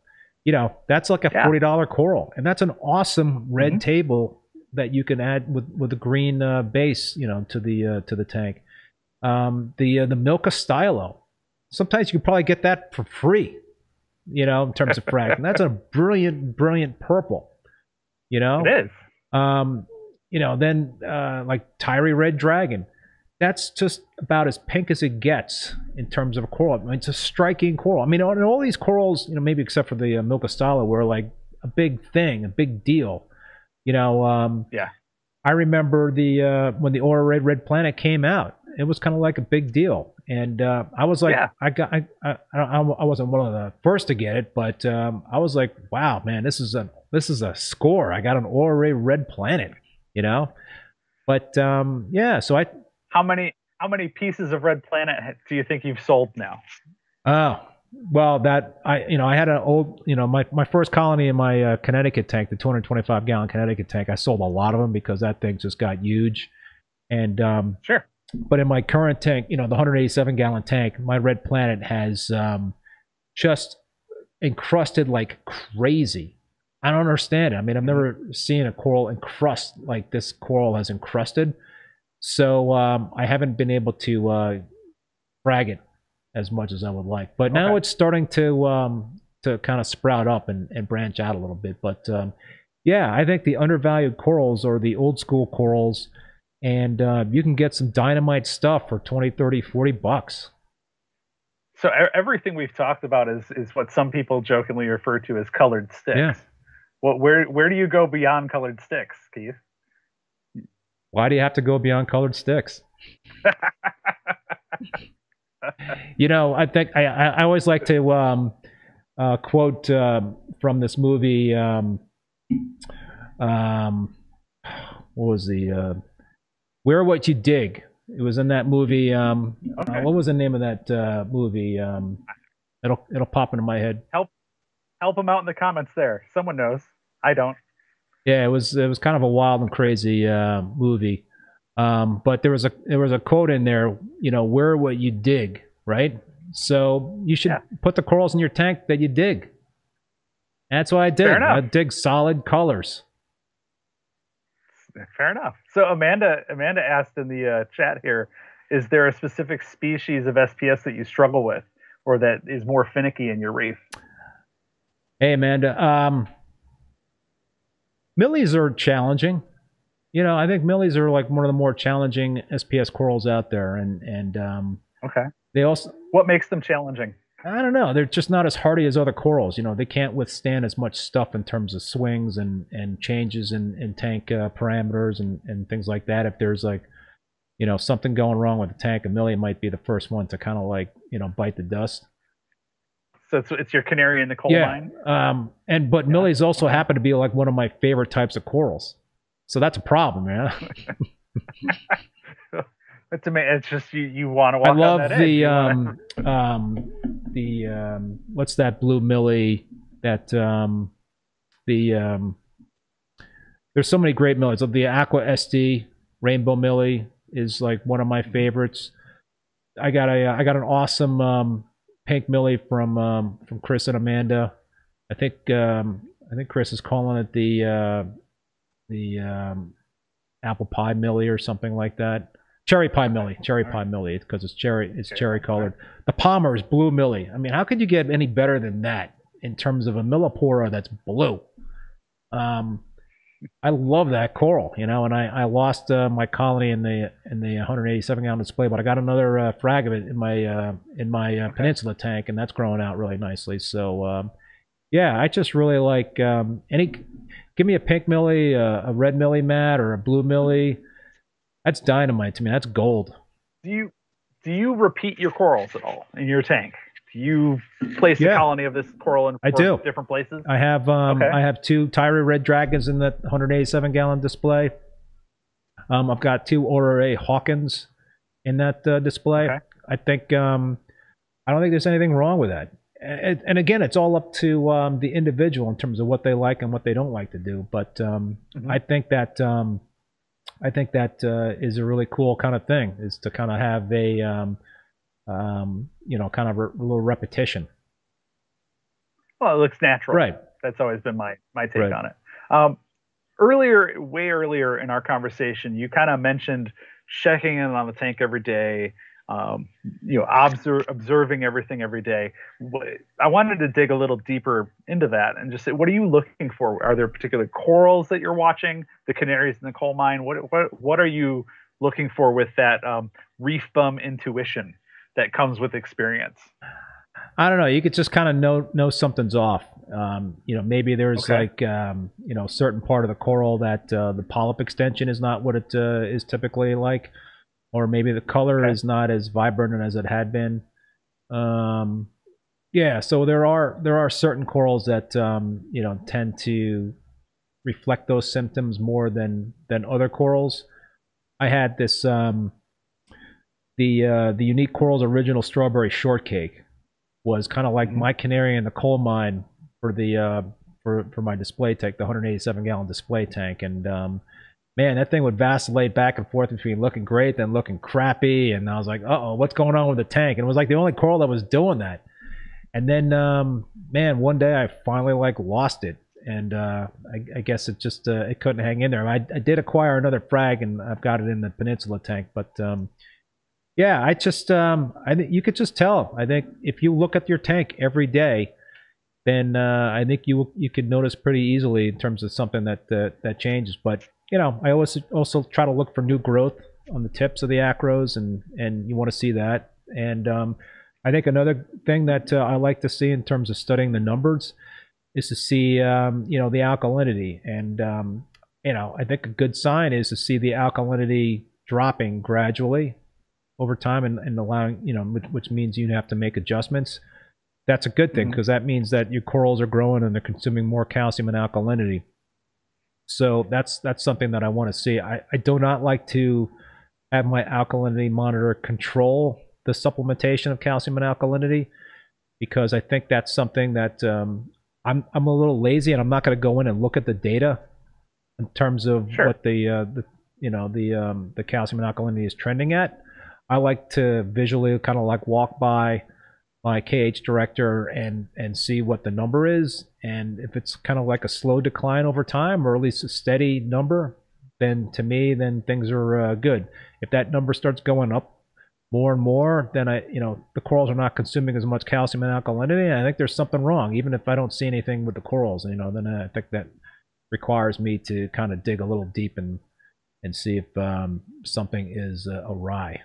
You know, that's like a Yeah. forty dollar coral, and that's an awesome red Mhm. table that you can add with with a green uh, base. You know, to the uh, to the tank. Um, the uh, the Milka Stylo. Sometimes you can probably get that for free. You know, in terms of frag, and that's a brilliant, brilliant purple. You know, It is. um, you know, then uh, like Tyree Red Dragon. That's just about as pink as it gets in terms of a coral. I mean, it's a striking coral. I mean, and all these corals, you know, maybe except for the uh, Milka Stala, were like a big thing, a big deal. You know, um, Yeah. I remember the uh, when the ORA Red Red Planet came out. It was kind of like a big deal, and uh, I was like, Yeah. I got, I, I, I I wasn't one of the first to get it, but um, I was like, wow, man, this is a this is a score. I got an ORA Red Planet, you know. But um, yeah, so I How many how many pieces of Red Planet do you think you've sold now? Oh, well, that I you know I had an old you know my my first colony in my uh, Connecticut tank, the 225 gallon Connecticut tank. I sold a lot of them because that thing just got huge, and um, Sure. But in my current tank, you know the 187 gallon tank, my Red Planet has um, just encrusted like crazy. I don't understand it. I mean, I've never seen a coral encrust like this coral has encrusted. So um, I haven't been able to uh, frag it as much as I would like. But now Okay. it's starting to um, to kind of sprout up and, and branch out a little bit. But um, yeah, I think the undervalued corals or the old school corals. And uh, you can get some dynamite stuff for 20, 30, 40 bucks. So everything we've talked about is is what some people jokingly refer to as colored sticks. Yeah. What where where do you go beyond colored sticks, Keith? Why do you have to go beyond colored sticks? you know, I think I, I always like to um, uh, quote um, from this movie. Um, um, what was the uh, "Wear What You Dig"? It was in that movie. Um, Okay. uh, what was the name of that uh, movie? Um, it'll it'll pop into my head. Help help them out in the comments there. Someone knows. I don't. Yeah, it was it was kind of a wild and crazy uh, movie. Um, but there was a there was a quote in there, you know, where what you dig, right? So you should Yeah. put the corals in your tank that you dig. That's what I did. I dig solid colors. Fair enough. So Amanda Amanda asked in the uh, chat here, is there a specific species of SPS that you struggle with, or that is more finicky in your reef? Hey Amanda, um, millies are challenging. You know, I think millies are like one of the more challenging SPS corals out there, and and um, Okay. they also What makes them challenging? I don't know. They're just not as hardy as other corals. You know, they can't withstand as much stuff in terms of swings and, and changes in, in tank uh, parameters and, and things like that. If there's like, you know, something going wrong with the tank, Amelia might be the first one to kind of like, you know, bite the dust. So it's, it's your canary in the coal yeah. mine. Um, and but Yeah. Millie's also happen to be like one of my favorite types of corals. So that's a problem, man. It's amazing. It's just you, you want to walk I love the um um the um what's that blue Millie that um the um there's so many great millies. The Aqua SD Rainbow Millie is like one of my favorites. I got a I got an awesome um pink Millie from um from Chris and Amanda. I think um I think Chris is calling it the uh the um apple pie Millie or something like that. Cherry pie Millie, cherry pie Millie, because it's cherry, it's Okay, cherry colored. The Palmer is blue Millie. I mean, how could you get any better than that in terms of a Millepora that's blue? Um, I love that coral, you know, and I, I lost uh, my colony in the in the 187 gallon display, but I got another uh, frag of it in my uh, in my uh, peninsula tank, and that's growing out really nicely. So um, yeah, I just really like um, any. Give me a pink millie, a, a red millie mat, or a blue millie. That's dynamite to me. That's gold. do you do you repeat your corals at all in your tank? Do you place Yeah. a colony of this coral in I do. different places? I have um, Okay. I have two Tyree red dragons in the 187 gallon display. Um, I've got two Aurora Hawkins in that uh, display. Okay. I think um, I don't think there's anything wrong with that. And, and again, it's all up to um, the individual in terms of what they like and what they don't like to do. But um, Mhm. I think that um, I think that uh, is a really cool kind of thing is to kind of have a um, um, you know kind of a, little repetition. Well, it looks natural. Right. That's always been my my take Right. on it. Um, earlier, way earlier in our conversation, you kind of mentioned checking in on the tank every day. Um, you know, observe, observing everything every day. I wanted to dig a little deeper into that and just say, what are you looking for? Are there particular corals that you're watching? The canaries in the coal mine. What what what are you looking for with that um, reef bum intuition that comes with experience? I don't know. You could just kind of know know something's off. Um, you know, maybe there's Okay. like um, you know certain part of the coral that uh, the polyp extension is not what it uh, is typically like, or maybe the color Okay. is not as vibrant as it had been. Um, yeah, so there are there are certain corals that um, you know tend to reflect those symptoms more than than other corals. I had this um, the uh, the unique corals original strawberry shortcake was kind of like Mhm. my canary in the coal mine for the uh, for for my display tank, the 187 gallon display tank, and um, man, that thing would vacillate back and forth between looking great then looking crappy, and I was like, uh oh, what's going on with the tank? And it was like the only coral that was doing that. And then, um, man, one day I finally like lost it, and uh, I, I guess it just uh, it couldn't hang in there. I, I did acquire another frag, and I've got it in the Peninsula tank, but um, yeah, I just um, I think you could just tell. I think if you look at your tank every day, then uh, I think you you could notice pretty easily in terms of something that uh, that changes. But you know, I always also try to look for new growth on the tips of the acros, and and you want to see that. And um, I think another thing that uh, I like to see in terms of studying the numbers is to see um, you know the alkalinity, and um, you know I think a good sign is to see the alkalinity dropping gradually over time and, and allowing you know which, means you have to make adjustments. That's a good thing because that means that your corals are growing and they're consuming more calcium and alkalinity so that's that's something that i want to see I, I do not like to have my alkalinity monitor control the supplementation of calcium and alkalinity because i think that's something that um, I'm, I'm a little lazy and i'm not going to go in and look at the data in terms of Sure. what the uh, the you know the um, the calcium and alkalinity is trending at I like to visually kind of like walk by my KH director and and see what the number is, and if it's kind of like a slow decline over time, or at least a steady number, then to me, then things are uh, good. If that number starts going up more and more, then I, you know, the corals are not consuming as much calcium and alkalinity. And I think there's something wrong, even if I don't see anything with the corals. You know, then I think that requires me to kind of dig a little deep and and see if um, something is uh, awry.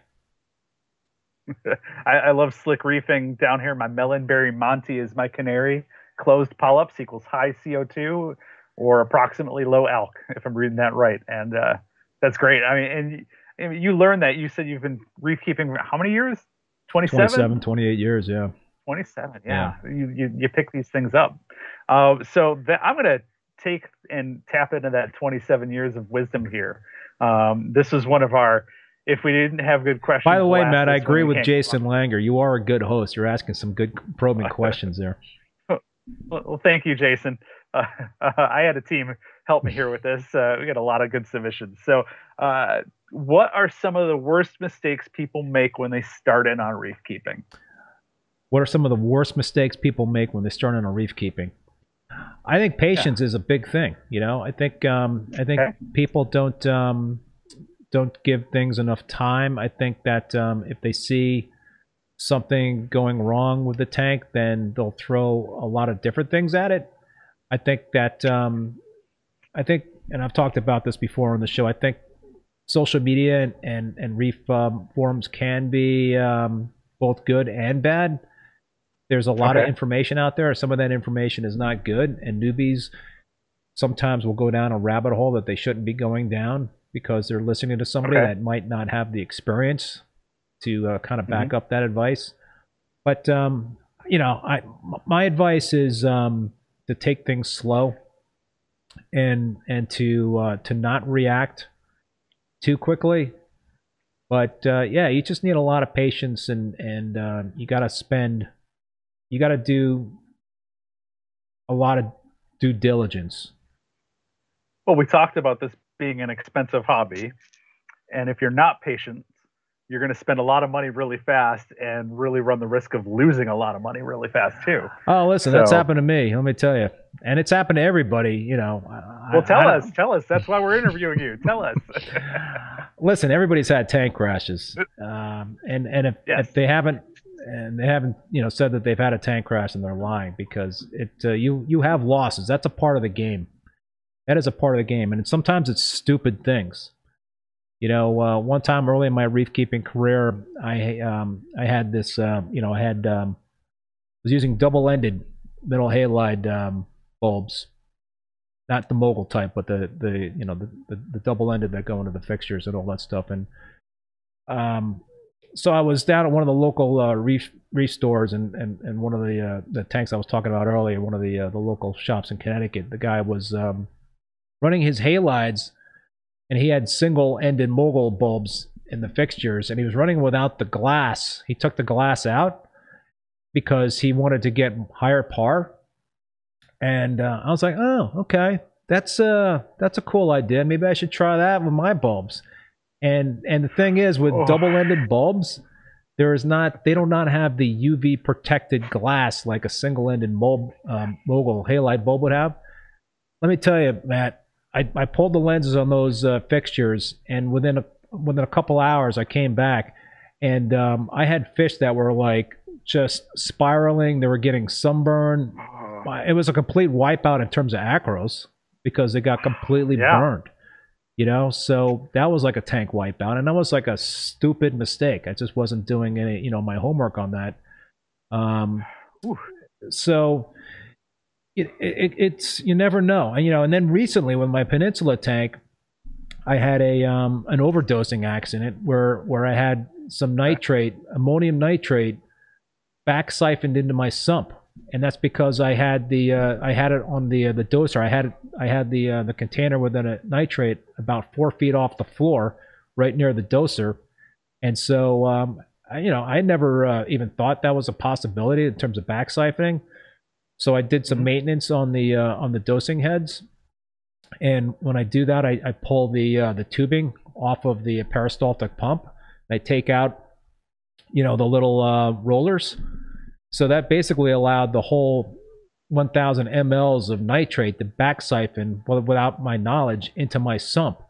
I, I love slick reefing down here. My melonberry Monty is my canary. Closed polyps equals high CO2 or approximately low alk, if I'm reading that right. And uh, that's great. I mean, and you learned that. You said you've been reef keeping how many years? 27? 27, 28 years, yeah. 27, yeah. yeah. You, you, you pick these things up. Uh, so I'm going to take and tap into that 27 years of wisdom here. Um, this is one of our if we didn't have good questions. By the way, Matt, I agree with Jason Langer. You are a good host. You're asking some good probing questions there. Well, thank you, Jason. Uh, I had a team help me here with this. Uh, we got a lot of good submissions. So, uh, what are some of the worst mistakes people make when they start in on reef keeping? What are some of the worst mistakes people make when they start in on reef keeping? I think patience yeah. is a big thing. You know, I think um, I think okay. people don't um, don't give things enough time. I think that um, if they see something going wrong with the tank, then they'll throw a lot of different things at it. I think that um, I think, and I've talked about this before on the show. I think social media and and, and reef um, forums can be um, both good and bad. There's a lot okay. of information out there. Some of that information is not good, and newbies sometimes will go down a rabbit hole that they shouldn't be going down because they're listening to somebody okay. that might not have the experience to uh, kind of back mm-hmm. up that advice. But um, you know, I my advice is um, to take things slow and and to uh, to not react too quickly. But uh, yeah, you just need a lot of patience and and uh, you got to spend you got to do a lot of due diligence. Well, we talked about this being an expensive hobby, and if you're not patient, you're going to spend a lot of money really fast and really run the risk of losing a lot of money really fast too. Oh, listen, so, that's happened to me. Let me tell you, and it's happened to everybody. You know. Well, tell I, us, tell us. That's why we're interviewing you. Tell us. listen, everybody's had tank crashes, um, and and if, yes. if they haven't and they haven't you know said that they've had a tank crash and they're lying because it uh, you you have losses that's a part of the game that is a part of the game and sometimes it's stupid things you know uh, one time early in my reef keeping career i um, i had this uh, you know i had um, was using double ended metal halide um, bulbs not the mogul type but the the you know the, the, the double ended that go into the fixtures and all that stuff and um so I was down at one of the local uh, reef reef stores, and, and, and one of the uh, the tanks I was talking about earlier, one of the uh, the local shops in Connecticut. The guy was um, running his halides, and he had single-ended mogul bulbs in the fixtures, and he was running without the glass. He took the glass out because he wanted to get higher par. And uh, I was like, oh, okay, that's uh that's a cool idea. Maybe I should try that with my bulbs. And and the thing is, with oh. double-ended bulbs, there is not they do not have the UV protected glass like a single-ended bulb, um, mogul halide bulb would have. Let me tell you, Matt, I, I pulled the lenses on those uh, fixtures, and within a within a couple hours, I came back, and um, I had fish that were like just spiraling. They were getting sunburn. Oh. It was a complete wipeout in terms of acros because they got completely yeah. burned you know so that was like a tank wipeout and that was like a stupid mistake i just wasn't doing any you know my homework on that um so it, it, it's you never know and you know and then recently with my peninsula tank i had a um an overdosing accident where where i had some nitrate ammonium nitrate back siphoned into my sump and that's because I had the uh, I had it on the uh, the doser. I had I had the uh, the container with a nitrate about four feet off the floor, right near the doser, and so um, I, you know I never uh, even thought that was a possibility in terms of back siphoning. So I did some mm-hmm. maintenance on the uh, on the dosing heads, and when I do that, I, I pull the uh, the tubing off of the peristaltic pump. I take out, you know, the little rollers so that basically allowed the whole 1,000 mLs of nitrate to back siphon without my knowledge into my sump.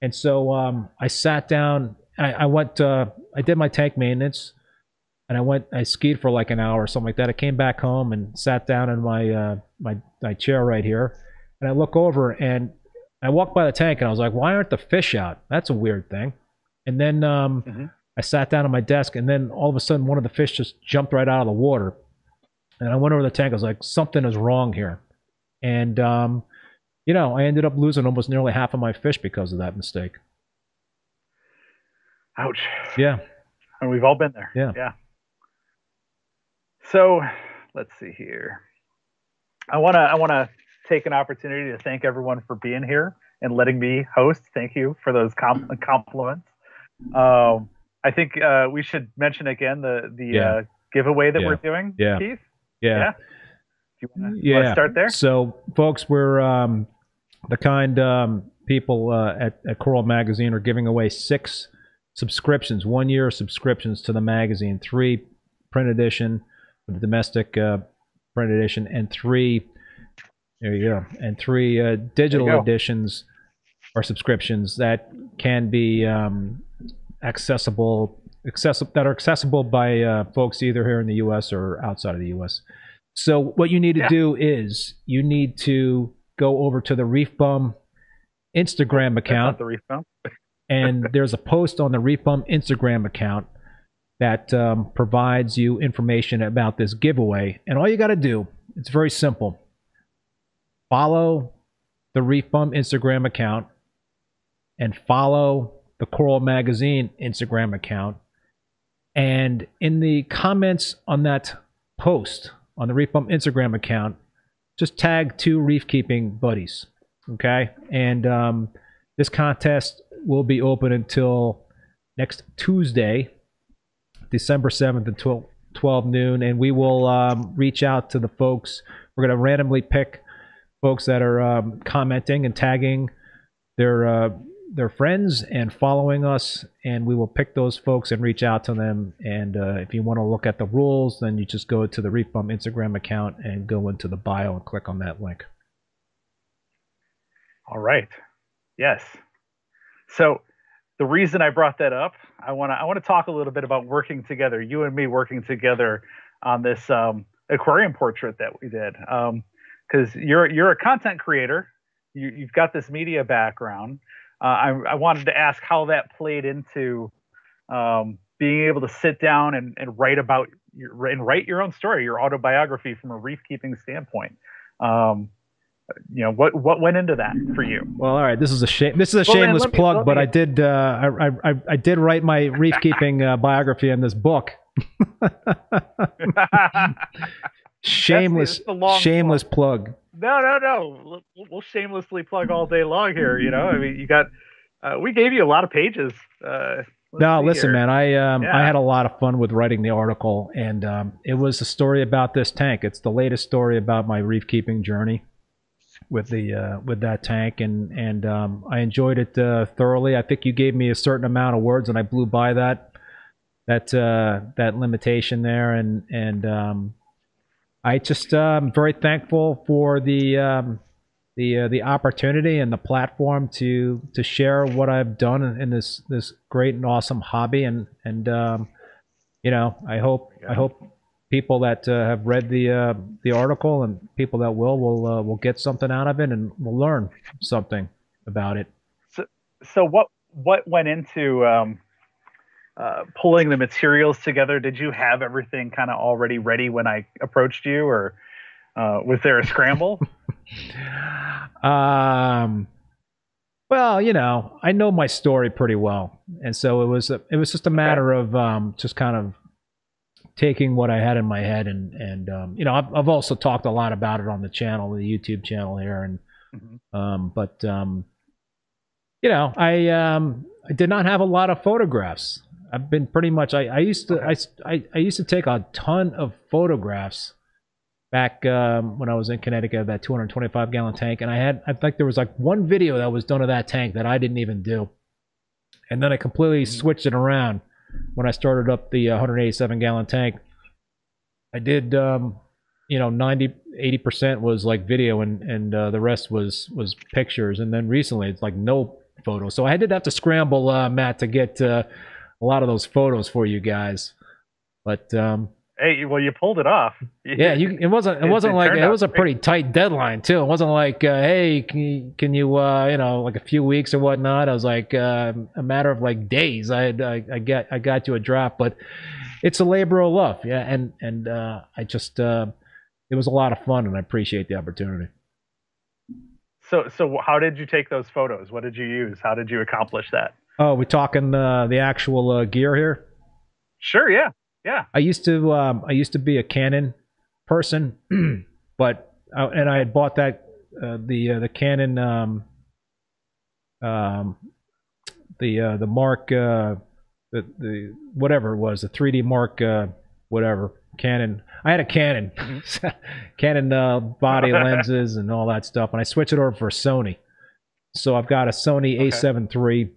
And so um, I sat down. I, I went. Uh, I did my tank maintenance, and I went. I skied for like an hour or something like that. I came back home and sat down in my uh, my my chair right here, and I look over and I walked by the tank and I was like, "Why aren't the fish out? That's a weird thing." And then um, mm-hmm. I sat down at my desk, and then all of a sudden, one of the fish just jumped right out of the water. And I went over the tank. I was like, something is wrong here. And, um, you know, I ended up losing almost nearly half of my fish because of that mistake. Ouch. Yeah. And we've all been there. Yeah. Yeah. So let's see here. I wanna I wanna take an opportunity to thank everyone for being here and letting me host. Thank you for those com- compliments. Um, I think uh, we should mention again the the Yeah. uh, giveaway that Yeah. we're doing. Yeah. Keith. Yeah. Yeah. Do you want to Yeah. start there? So, folks, we're um, the kind um, people uh, at, at Coral Magazine are giving away six subscriptions, one year subscriptions to the magazine, three print edition, the domestic uh, print edition, and three. There you go, and three uh, digital editions or subscriptions that can be um, accessible, accessible that are accessible by uh, folks either here in the U.S. or outside of the U.S. So what you need to Yeah. do is you need to go over to the Reef Bum Instagram account, the reef bump. and there's a post on the Reef Bum Instagram account that um, provides you information about this giveaway. And all you got to do, it's very simple. Follow the Reef Bum Instagram account and follow the Coral Magazine Instagram account. And in the comments on that post on the Reef Bum Instagram account, just tag two reef keeping buddies. Okay. And um, this contest will be open until next Tuesday, December 7th at 12, 12 noon. And we will um, reach out to the folks. We're going to randomly pick folks that are um, commenting and tagging their uh, their friends and following us, and we will pick those folks and reach out to them. And uh, if you want to look at the rules, then you just go to the Reef Instagram account and go into the bio and click on that link. All right. Yes. So the reason I brought that up, I want to I want to talk a little bit about working together. You and me working together on this um, aquarium portrait that we did. Because you're you're a content creator. You, you've got this media background. Uh, I, I wanted to ask how that played into um, being able to sit down and, and write about your, and write your own story, your autobiography from a reef keeping standpoint. Um, you know what what went into that for you? Well, all right. This is a shame. This is a Well, shameless let me- plug, but I did. Uh, I, I I- I did write my reef keeping uh, biography in this book. shameless, it's the shameless plug. no, no, no. We'll, we'll shamelessly plug all day long here. You know, I mean, you got. Uh, we gave you a lot of pages. Uh, let's No, listen, here. man. I um, I had a lot of fun with writing the article, and um, it was a story about this tank. It's the latest story about my reef keeping journey with the uh, with that tank, and and um, I enjoyed it uh, thoroughly. I think you gave me a certain amount of words, and I blew by that that uh, that limitation there, and and um, I just um, very thankful for the um, the uh, the opportunity and the platform to to share what I've done in, in this this great and awesome hobby and and um, you know I hope I hope people that uh, have read the uh, the article and people that will will uh, will get something out of it and will learn something about it. So what what went into um, uh, pulling the materials together? Did you have everything kind of already ready when I approached you, or uh, was there a scramble? Um, well, you know, I know my story pretty well, and so it was a, it was just a matter of um, just kind of taking what I had in my head, and and um, you know, I've, I've also talked a lot about it on the channel, the YouTube channel here, and Mhm. um, but um, you know, I um, I did not have a lot of photographs. I've been pretty much. I, I used to I, I I used to take a ton of photographs back um, when I was in Connecticut, that 225 gallon tank, and I had I think there was like one video that was done of that tank that I didn't even do, and then I completely switched it around when I started up the uh, 187 gallon tank. I did um, you know 90 80 percent was like video and and uh, the rest was was pictures, and then recently it's like no photos. So I did have to scramble, uh, Matt, to get uh, a lot of those photos for you guys. But um, Hey, well, you pulled it off. Yeah, you, it wasn't. It, It- wasn't it like it was a pretty tight deadline too. It wasn't like, uh, hey, can you, can you, uh, you know, like a few weeks or whatnot. I was like uh, a matter of like days. I, had, I, I got, I got to a draft, but it's a labor of love. Yeah, and and uh, I just, uh, it was a lot of fun, and I appreciate the opportunity. So, so how did you take those photos? What did you use? How did you accomplish that? Oh, we talking uh, the actual uh, gear here? Sure, yeah, yeah. I used to um, I used to be a Canon person, but uh, and I had bought that uh, the uh, the Canon um, um, the uh, the Mark uh, the the whatever it was the 3D Mark uh, whatever Canon. I had a Canon Canon uh, body lenses and all that stuff, and I switched it over for Sony. So I've got a Sony Okay. A7 III.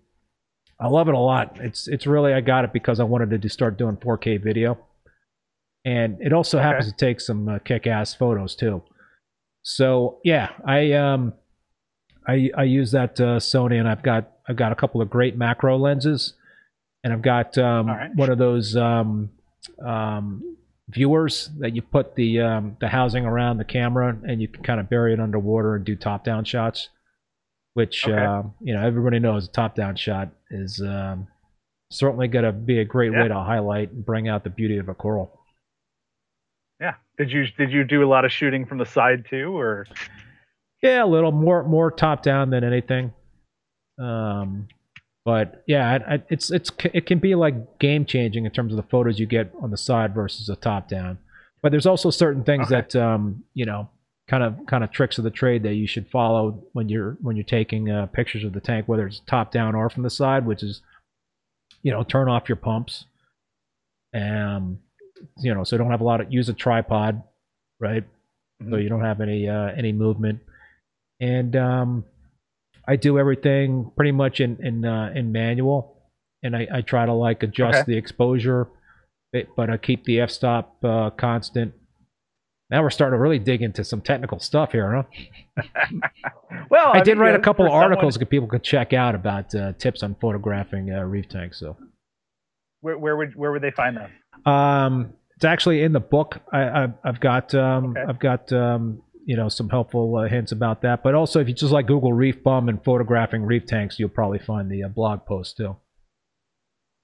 I love it a lot. It's it's really I got it because I wanted to do- start doing 4K video, and it also Okay. happens to take some uh, kick-ass photos too. So yeah, I um I I use that uh, Sony, and I've got I've got a couple of great macro lenses, and I've got um, right. one of those um, um, viewers that you put the um, the housing around the camera, and you can kind of bury it underwater and do top-down shots. Which Okay. uh, you know everybody knows a top-down shot is um, certainly going to be a great Yeah. way to highlight and bring out the beauty of a coral. Yeah. Did you did you do a lot of shooting from the side too, or Yeah, a little more more top down than anything. Um, but yeah, I, I, it's it's it can be like game changing in terms of the photos you get on the side versus the top down. But there's also certain things Okay. that um, you know, kind of kind of tricks of the trade that you should follow when you're when you're taking uh, pictures of the tank, whether it's top down or from the side, which is you know, turn off your pumps. Um, you know, so don't have a lot of use a tripod, right? So Mhm. you don't have any uh, any movement. And um, I do everything pretty much in in uh, in manual, and I, I try to like adjust Okay. the exposure, but, I keep the f-stop uh, constant. Now we're starting to really dig into some technical stuff here, huh? well, I, did mean, write a couple of someone- articles that people could check out about uh, tips on photographing uh, reef tanks. So Where, where would where would they find them? Um, it's actually in the book. I, I've, I've got um, Okay. I've got um, you know some helpful uh, hints about that. But also, if you just like Google reef bum and photographing reef tanks, you'll probably find the uh, blog post too.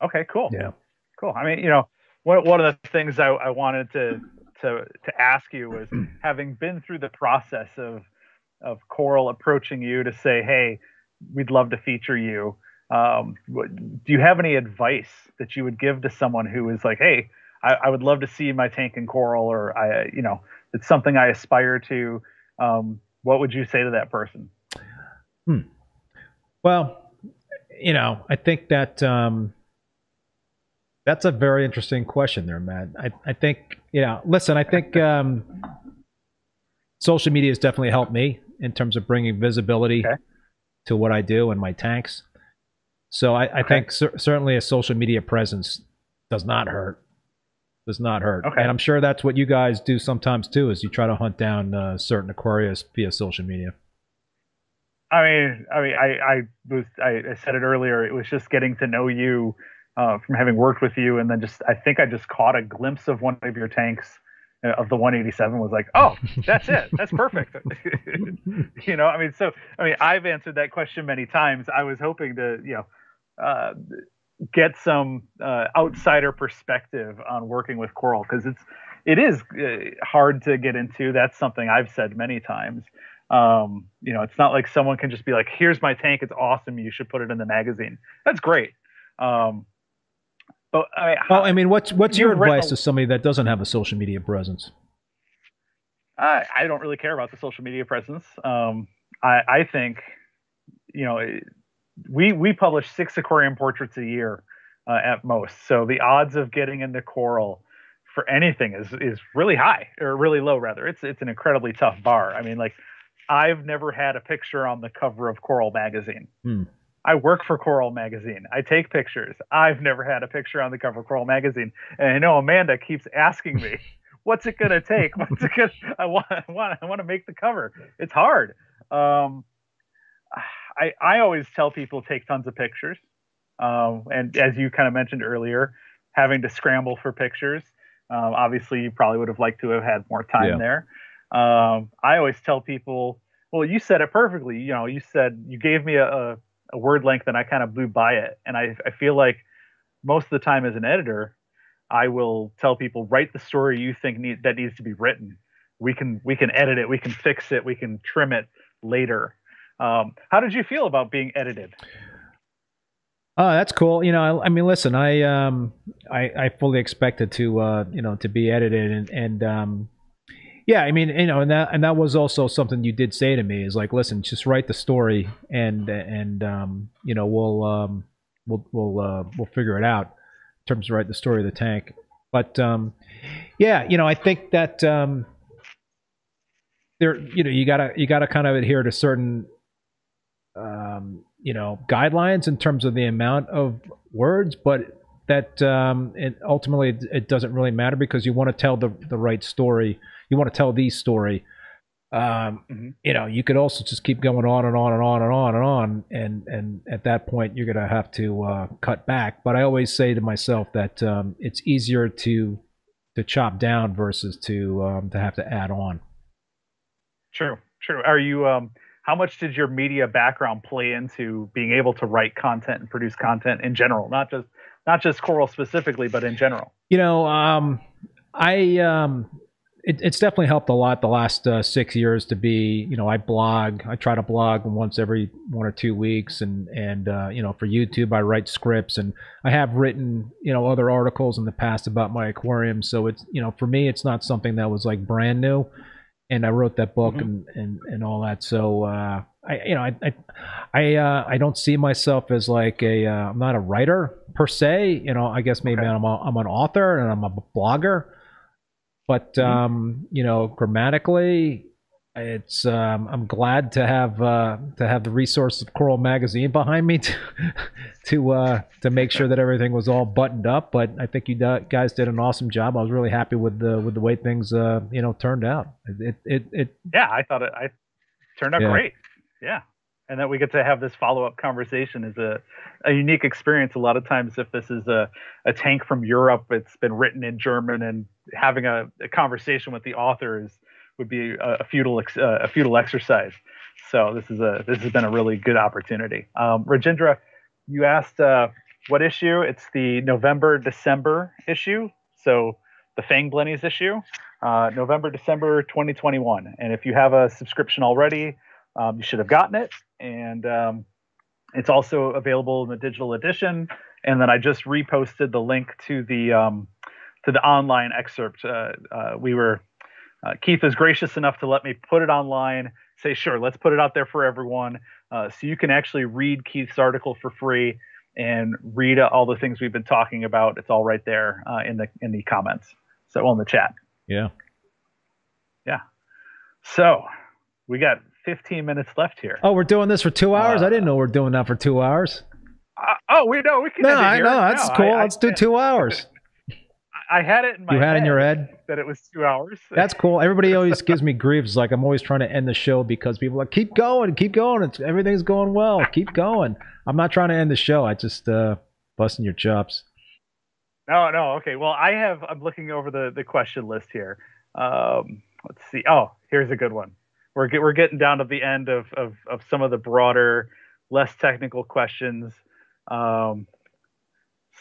Okay, cool. Yeah. Cool. I mean, you know, one one of the things I, I wanted to to to ask you was having been through the process of of Coral approaching you to say, "Hey, we'd love to feature you." Um, what, do you have any advice that you would give to someone who is like, "Hey, I, I would love to see my tank in Coral," or I, you know, it's something I aspire to. Um, what would you say to that person? Well, you know, I think that um, that's a very interesting question there, Matt. I, I think, you know, listen, I think um, social media has definitely helped me in terms of bringing visibility Okay. to what I do and my tanks. So I, I Okay. think cer- certainly a social media presence does not hurt. Does not hurt. Okay. And I'm sure that's what you guys do sometimes too, is you try to hunt down uh, certain aquarists via social media. I mean, I mean, I, I was, I, I said it earlier. It was just getting to know you uh, from having worked with you, and then just, I think I just caught a glimpse of one of your tanks uh, of the 187. Was like, oh, that's it. That's perfect. you know, I mean, so, I mean, I've answered that question many times. I was hoping to, you know, uh, get some uh, outsider perspective on working with coral because it's, it is uh, hard to get into. That's something I've said many times um, you know, it's not like someone can just be like, "Here's my tank. It's awesome. You should put it in the magazine." That's great. Um, but I, Well, I mean, what's what's your advice a- to somebody that doesn't have a social media presence? I, I don't really care about the social media presence. Um, I, I think, you know, we we publish six aquarium portraits a year uh, at most. So the odds of getting into coral for anything is is really high or really low rather. It's it's an incredibly tough bar. I mean, like I've never had a picture on the cover of Coral magazine. Hmm. I work for Coral magazine. I take pictures. I've never had a picture on the cover of Coral magazine. And I know Amanda keeps asking me, "What's it gonna take? What's it gonna? I want, I want, I want to make the cover. It's hard." Um, I I always tell people take tons of pictures. Um, and as you kind of mentioned earlier, having to scramble for pictures. Um, obviously, you probably would have liked to have had more time Yeah. there. Um, I always tell people, well, you said it perfectly. You know, you said you gave me a, a, a word length and I kind of blew by it. And I, I feel like most of the time as an editor, I will tell people write the story you think need, that needs to be written. We can we can edit it, we can fix it, we can trim it later. Um, how did you feel about being edited? Oh, that's cool. You know, I, I mean, listen, I um, I, I fully expected to, uh, you know, to be edited, and and um, yeah, I mean, you know, and that and that was also something you did say to me is like, listen, just write the story, and and um, you know, we'll um, we'll we'll uh, we'll figure it out in terms of write the story of the tank. But um, yeah, you know, I think that um, there, you know, you gotta you gotta kind of adhere to certain um, you know guidelines in terms of the amount of words, but that um, it, ultimately it, doesn't really matter because you want to tell the the right story. You want to tell the story. Um, Mhm. You know, you could also just keep going on and on and on and on and on, and and at that point you're gonna have to uh, cut back. But I always say to myself that um, it's easier to to chop down versus to um, to have to add on. True, true. Are you? Um, how much did your media background play into being able to write content and produce content in general, not just not just Coral specifically, but in general? You know, um, I um, it, it's definitely helped a lot the last uh, six years to be. You know, I blog. I try to blog once every one or two weeks, and and uh, you know, for YouTube, I write scripts, and I have written you know other articles in the past about my aquarium. So it's you know, for me, it's not something that was like brand new. And I wrote that book Mhm. and, and, and all that. So uh, I you know I I I, uh, I don't see myself as like a uh, I'm not a writer per se. You know, I guess maybe Okay. I'm a, I'm an author and I'm a blogger, but Mhm. um, you know, grammatically, it's um, I'm glad to have uh, to have the resource of Coral Magazine behind me to to uh, to make sure that everything was all buttoned up. But I think you guys did an awesome job. I was really happy with the with the way things uh, you know turned out. It it, it Yeah, I thought it. I turned out Yeah. great. Yeah, and that we get to have this follow up conversation is a a unique experience. A lot of times, if this is a a tank from Europe, it's been written in German, and having a, a conversation with the authors would be a, futile ex, uh, a futile exercise. So this is a this has been a really good opportunity. Um, Rajendra, you asked uh, what issue? It's the November December issue. So the Fang Blennies issue, uh, November December 2021. And if you have a subscription already, um, you should have gotten it. And um, it's also available in the digital edition. And then I just reposted the link to the um, to the online excerpt. Uh, uh, we were uh, Keith is gracious enough to let me put it online. Say, sure, let's put it out there for everyone, uh, so you can actually read Keith's article for free and read all the things we've been talking about. It's all right there uh, in the in the comments. So on the chat. yeah. Yeah. So we got 15 minutes left here. Oh, we're doing this for two hours. I didn't know we are doing that for two hours. Uh, oh, we know we can. No, I know that's cool. I- I- Let's do two hours. I had it in my You had in your head. that it was two hours. That's cool. Everybody always gives me grief. It's like I'm always trying to end the show because people are like keep going, keep going. It's everything's going well. Keep going. I'm not trying to end the show. I just uh busting your chops. No, no. Okay. Well, I have. I'm looking over the the question list here. Um, let's see. Oh, here's a good one. We're get, we're getting down to the end of of of some of the broader, less technical questions. Um,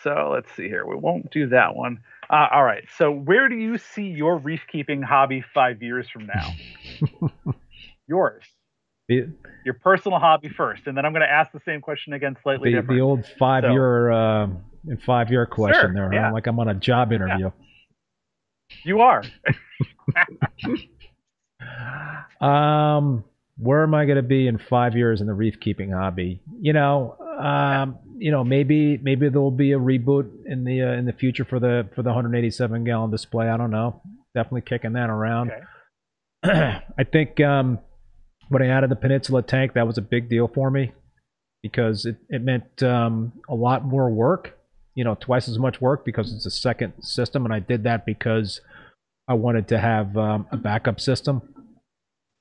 so let's see here. We won't do that one. Uh, all right. So where do you see your reef keeping hobby five years from now? Yours, The, your personal hobby first, and then I'm going to ask the same question again, slightly the, different. the old five year uh, five year question Sure, there. yeah. Like I'm on a job interview. you are. Um, where am I going to be in five years in the reef keeping hobby? You know, um, you know, maybe maybe there will be a reboot in the uh, in the future for the for the 187 gallon display. I don't know. Definitely kicking that around. Okay. I think um, when I added the Peninsula tank, that was a big deal for me because it, it meant um, a lot more work, you know, twice as much work because it's a second system. And I did that because I wanted to have um, a backup system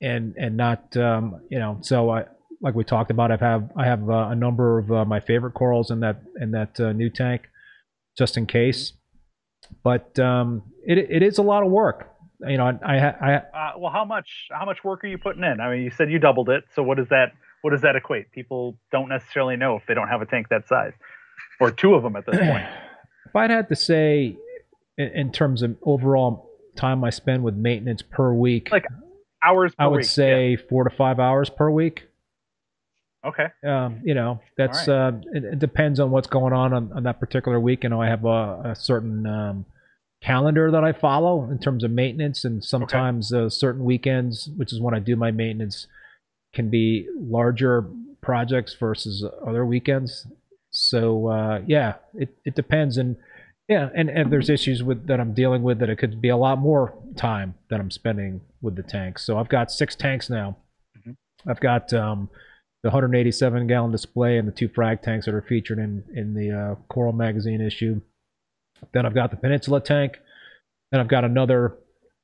and and not, um, you know, so I, like we talked about, I've have, I have uh, a number of uh, my favorite corals in that, in that uh, new tank just in case. but um, it it is a lot of work. You know, I I, I Uh, well, how much how much work are you putting in? I mean, you said you doubled it. So what does that what does that equate? People don't necessarily know if they don't have a tank that size, or two of them at this point. if I'd had to say in, in terms of overall time I spend with maintenance per week, Like Hours per I would week. say four to five hours per week. Okay. Um, you know, that's All uh, it, it depends on what's going on, on on that particular week. You know, I have a, a certain um, calendar that I follow in terms of maintenance, and sometimes uh, certain weekends, which is when I do my maintenance, can be larger projects versus other weekends. So uh, yeah, it, it depends, and yeah, and, and there's issues with that I'm dealing with that it could be a lot more time that I'm spending with the tanks. So I've got six tanks now. Mhm. I've got um, the 187 gallon display and the two frag tanks that are featured in in the uh, Coral magazine issue. Then I've got the Peninsula tank. Then I've got another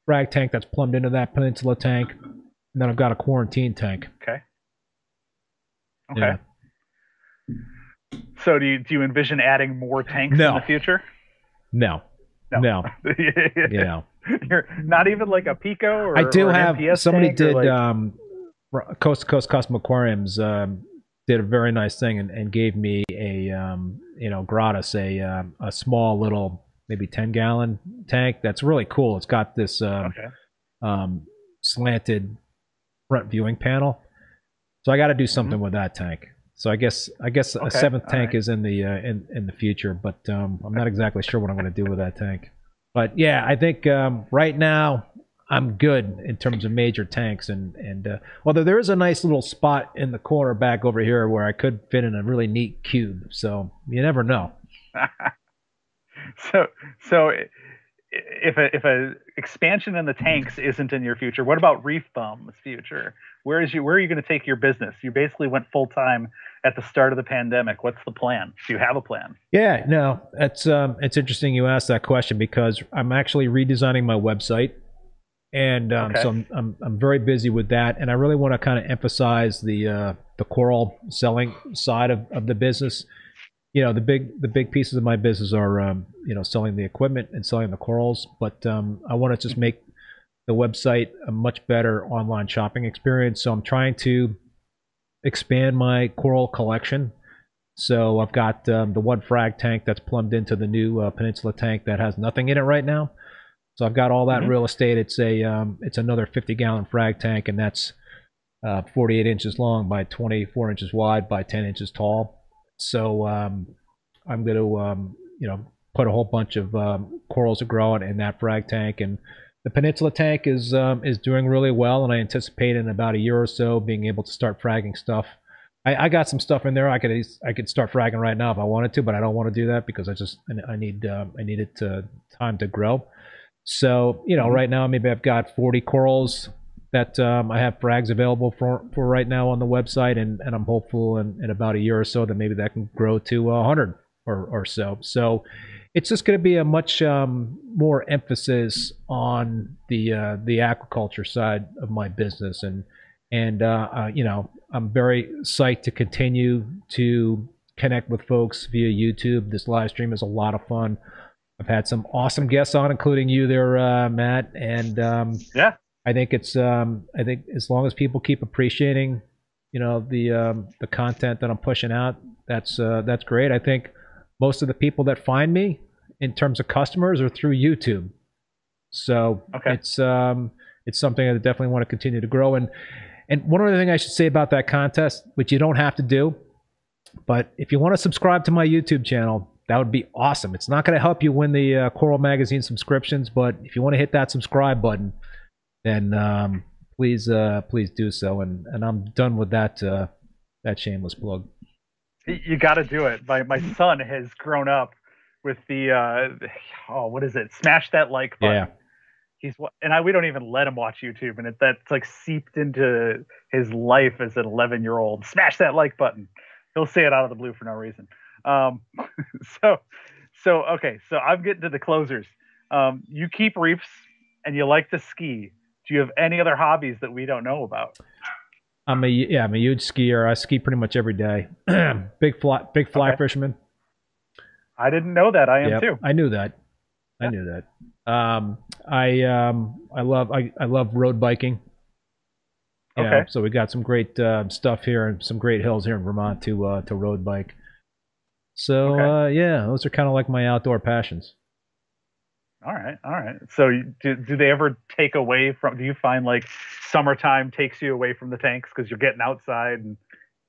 frag tank that's plumbed into that Peninsula tank. And then I've got a quarantine tank. Okay. Okay. Yeah. So do you do you envision adding more tanks No. in the future? No, No. no, you know. You're not even like a Pico or I do or have somebody did like- um, Coast to Coast Custom Aquariums um, did a very nice thing and, and gave me a um, you know gratis a um, a small little maybe 10 gallon tank that's really cool. It's got this um, okay. um, slanted front viewing panel. So I got to do something with that tank. So I guess I guess a Mm-hmm. Seventh all tank right. is in the uh, in in the future, but um, I'm not exactly sure what I'm going to do with that tank. But yeah, I think um, right now I'm good in terms of major tanks, and and uh, although there is a nice little spot in the corner back over here where I could fit in a really neat cube, so you never know. so so if a if a expansion in the tanks isn't in your future, what about Reef Bum's future? Where is you where are you going to take your business? You basically went full time at the start of the pandemic. What's the plan? Do you have a plan? Yeah, no, it's um, it's interesting you asked that question because I'm actually redesigning my website, and um, Okay. so I'm, I'm I'm very busy with that, and I really want to kind of emphasize the uh, the coral selling side of, of the business. You know, the big the big pieces of my business are um, you know selling the equipment and selling the corals, but um, I want to just make the website a much better online shopping experience. So I'm trying to expand my coral collection. So I've got um, the one frag tank that's plumbed into the new uh, Peninsula tank that has nothing in it right now. So I've got all that Mhm. real estate. It's a um, it's another 50 gallon frag tank, and that's uh, 48 inches long by 24 inches wide by 10 inches tall. So um, I'm going to um, you know put a whole bunch of um, corals to grow in that frag tank, and the Peninsula tank is um, is doing really well, and I anticipate in about a year or so being able to start fragging stuff. I, I got some stuff in there. I could I could start fragging right now if I wanted to, but I don't want to do that because I just I need um, I need it to time to grow. So you know, Mhm. right now maybe I've got 40 corals that um, I have frags available for for right now on the website, and, and I'm hopeful in, in about a year or so that maybe that can grow to 100 or or so. So it's just going to be a much um, more emphasis on the uh, the aquaculture side of my business, and and uh, uh, you know I'm very psyched to continue to connect with folks via YouTube. This live stream is a lot of fun. I've had some awesome guests on, including you there, uh, Matt, and um, Yeah. I think it's um, I think as long as people keep appreciating, you know, the um, the content that I'm pushing out, that's uh, that's great. I think most of the people that find me in terms of customers are through YouTube. So Okay. it's um, it's something I definitely want to continue to grow. And and one other thing I should say about that contest, which you don't have to do, but if you want to subscribe to my YouTube channel, that would be awesome. It's not going to help you win the uh, Coral Magazine subscriptions, but if you want to hit that subscribe button, then um, please uh, please do so. And and I'm done with that uh, that shameless plug. You got to do it. My my son has grown up with the uh, oh what is it? Smash that like button. Yeah. He's and I we don't even let him watch YouTube, and it that's like seeped into his life as an 11 year old. Smash that like button. He'll say it out of the blue for no reason. Um, so so okay. So I'm getting to the closers. Um, you keep reefs and you like to ski. Do you have any other hobbies that we don't know about? I'm a yeah I'm a huge skier. I ski pretty much every day. big fly big fly Okay. fisherman. I didn't know that. I am Yep, too. I knew that. I knew that. Um, I um, I love I, I love road biking. Yeah, Okay. So we got some great uh, stuff here and some great hills here in Vermont to uh, to road bike. So Okay. uh, yeah, those are kind of like my outdoor passions. All right, all right. So, do, do they ever take away from? Do you find like summertime takes you away from the tanks because you're getting outside? And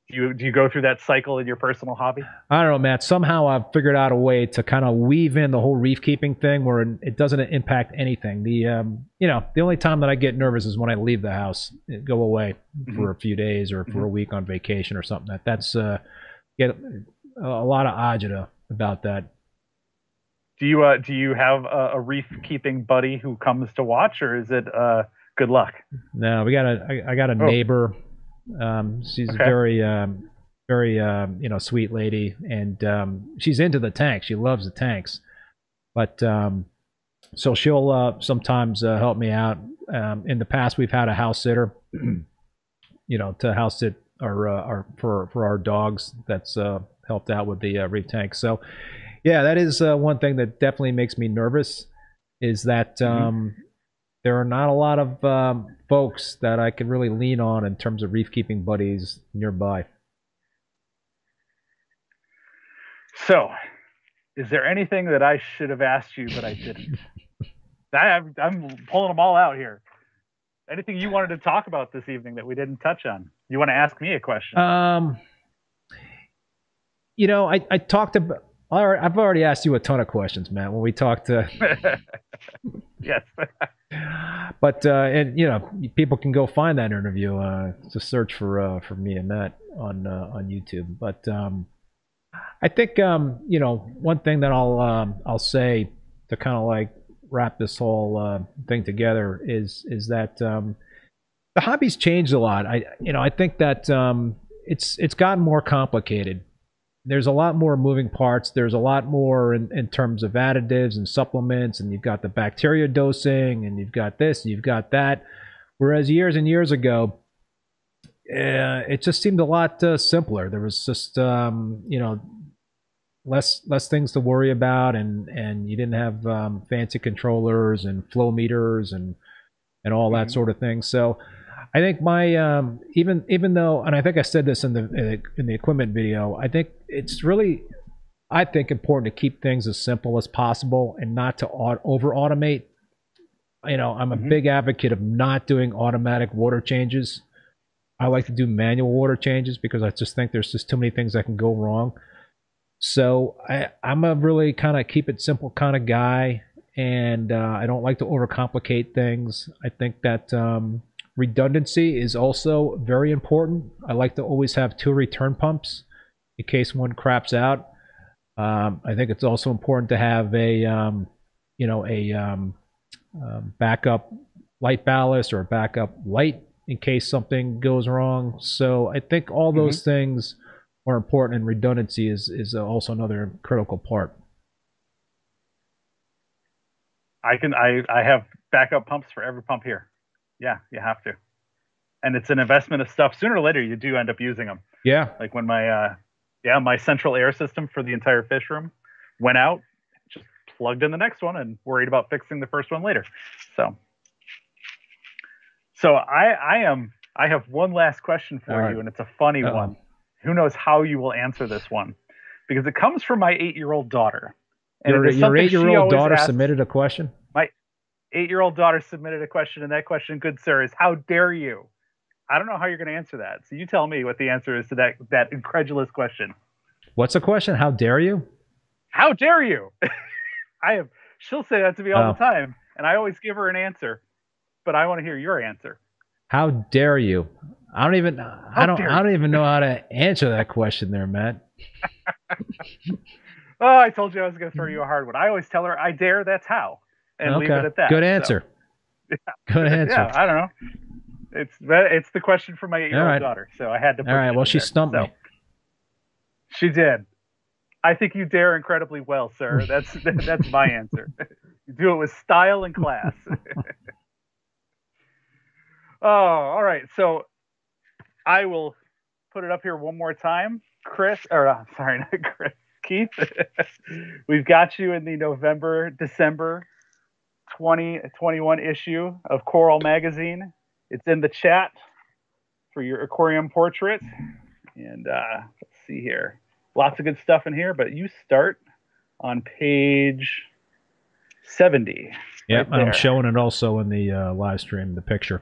do you do you go through that cycle in your personal hobby? I don't know, Matt. Somehow I've figured out a way to kind of weave in the whole reef keeping thing where it doesn't impact anything. The um, you know, the only time that I get nervous is when I leave the house, go away for a few days or for a week on vacation or something. That that's uh, get a lot of agita about that. Do you uh, do you have a, a reef keeping buddy who comes to watch, or is it uh, good luck? No, we got a I, I got a Oh. neighbor. Um, she's a Okay. very um, very um, you know sweet lady, and um, she's into the tanks. She loves the tanks, but um, so she'll uh, sometimes uh, help me out. Um, in the past, we've had a house sitter, you know, to house sit our uh, our for for our dogs. That's uh, helped out with the uh, reef tank. So, yeah, that is uh, one thing that definitely makes me nervous. Is that um, there are not a lot of um, folks that I can really lean on in terms of reef keeping buddies nearby. So, is there anything that I should have asked you but I didn't? I, I'm pulling them all out here. Anything you wanted to talk about this evening that we didn't touch on? You want to ask me a question? Um, you know, I, I talked about. all right, I've already asked you a ton of questions, Matt. When we talked to, yes. but uh, and you know, people can go find that interview. Uh, just search for uh, for me and Matt on uh, on YouTube. But um, I think um, you know, one thing that I'll um, I'll say to kind of like wrap this whole uh, thing together is is that um, the hobby's changed a lot. I you know I think that um, it's it's gotten more complicated. There's a lot more moving parts. There's a lot more in, in terms of additives and supplements, and you've got the bacteria dosing, and you've got this, and you've got that. Whereas years and years ago, uh, it just seemed a lot uh, simpler. There was just um, you know less less things to worry about, and and you didn't have um, fancy controllers and flow meters and and all that Mhm. sort of thing. So I think my um, even even though, and I think I said this in the in the equipment video, I think it's really I think important to keep things as simple as possible and not to au- over automate. You know, I'm a Mhm. big advocate of not doing automatic water changes. I like to do manual water changes because I just think there's just too many things that can go wrong. So I, I'm a really kind of keep it simple kind of guy, and uh, I don't like to overcomplicate things. I think that um, redundancy is also very important. I like to always have two return pumps in case one craps out. Um, I think it's also important to have a, um, you know, a um, um, backup light ballast or a backup light in case something goes wrong. So I think all those things are important, and redundancy is is also another critical part. I can I I have backup pumps for every pump here. Yeah, you have to. And it's an investment of stuff. Sooner or later, you do end up using them. Yeah, Like when my uh, yeah my central air system for the entire fish room went out, just plugged in the next one and worried about fixing the first one later. So so I I am I have one last question for right. you, and it's a funny Uh-oh. one. Who knows how you will answer this one? Because it comes from my eight-year-old daughter. And your, your eight-year-old daughter asks- submitted a question. Eight-year-old daughter submitted a question, and that question, good sir, is how dare you? I don't know how you're going to answer that. So you tell me what the answer is to that that incredulous question. What's the question? How dare you? How dare you? I have. She'll say that to me all Oh. the time, and I always give her an answer, but I want to hear your answer. How dare you? I don't even. I don't. I don't even know how to answer that question, there, Matt. Oh, I told you I was going to throw you a hard one. I always tell her, "I dare." That's how, and leave okay. it at that. Good So, answer. Good answer. Yeah, I don't know. It's it's the question for my eight-year-old right. daughter, so I had to. Put All right. Well, she there. stumped So- me. She did. I think you dare incredibly well, sir. That's that's my answer. You do it with style and class. oh, all right. So I will put it up here one more time. Chris, or uh, sorry, not Chris. Keith. We've got you in the November, December 2021 issue of Coral Magazine. It's in the chat for your aquarium portrait. And uh, let's see here. Lots of good stuff in here, but you start on page 70. Yep, right I'm showing it also in the uh, live stream, the picture.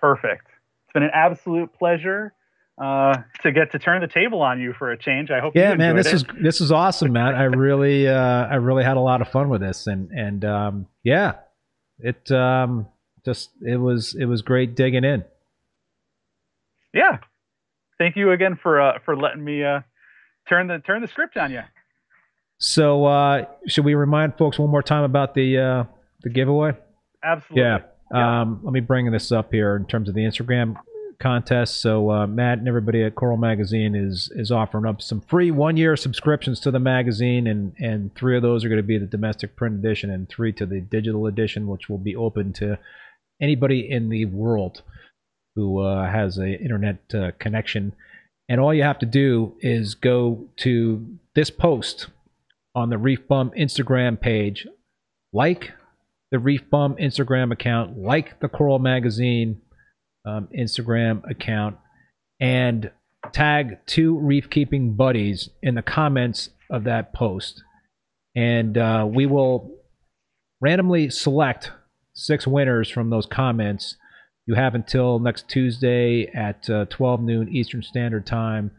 Perfect. It's been an absolute pleasure uh, to get to turn the table on you for a change. I hope Yeah, you man, this it. is this is awesome, man. I really uh, I really had a lot of fun with this, and and um, yeah, it um, just it was it was great digging in. yeah. Thank you again for uh, for letting me uh, turn the turn the script on you. So uh, should we remind folks one more time about the uh, the giveaway? Absolutely. Yeah. Yeah. Um, let me bring this up here in terms of the Instagram contest. So uh, Matt and everybody at Coral Magazine is is offering up some free one year subscriptions to the magazine, and and three of those are going to be the domestic print edition, and three to the digital edition, which will be open to anybody in the world who uh, has a internet uh, connection. And all you have to do is go to this post on the Reef Bum Instagram page, like the Reef Bum Instagram account, like the Coral Magazine um, Instagram account, and tag two reef keeping buddies in the comments of that post. And uh, we will randomly select six winners from those comments. You have until next Tuesday at uh, 12 noon Eastern Standard Time,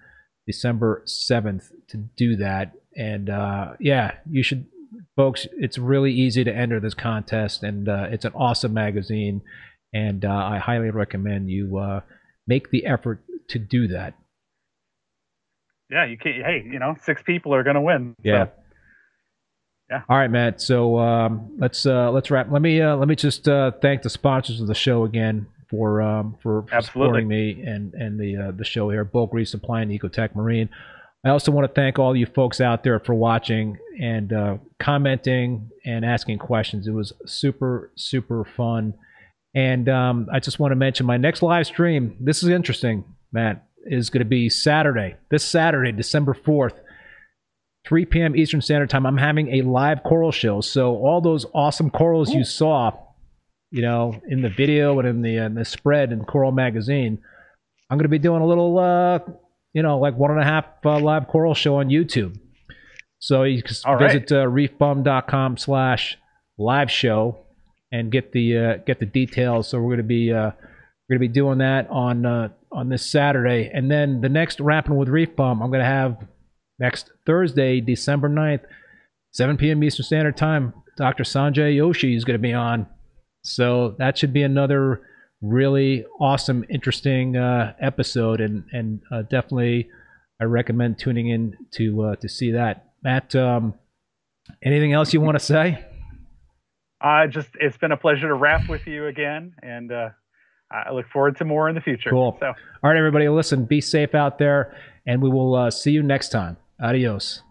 December 7th, to do that. And uh, yeah, you should folks, it's really easy to enter this contest, and uh, it's an awesome magazine, and uh, I highly recommend you uh, make the effort to do that. Yeah, you can't. Hey, you know, six people are going to win. so- Yeah. Yeah. All right, Matt. So um, let's uh, let's wrap. Let me uh, let me just uh, thank the sponsors of the show again for um, for, for supporting me and and the uh, the show here, Bulk Reef Supply and Ecotech Marine. I also want to thank all you folks out there for watching and uh, commenting and asking questions. It was super super fun. And um, I just want to mention my next live stream. This is interesting, Matt. Is going to be Saturday. This Saturday, December fourth. 3 p.m. Eastern Standard Time, I'm having a live coral show. So all those awesome corals you saw, you know, in the video and in the in the spread in Coral Magazine, I'm going to be doing a little, uh, you know, like one and a half uh, live coral show on YouTube. So you can All right. visit uh, reefbum.com slash live show and get the uh, get the details. So we're going to be uh, we're going to be doing that on uh, on this Saturday, and then the next rapping with Reef Bum, I'm going to have next Thursday, December 9th, 7 p.m. Eastern Standard Time. Dr. Sanjay Joshi is going to be on. So that should be another really awesome, interesting uh, episode, and and uh, definitely I recommend tuning in to uh, to see that. Matt, um, anything else you want to say? Uh, just it's been a pleasure to rap with you again, and uh, I look forward to more in the future. Cool. So. All right, everybody, listen, be safe out there, and we will uh, see you next time. Adios.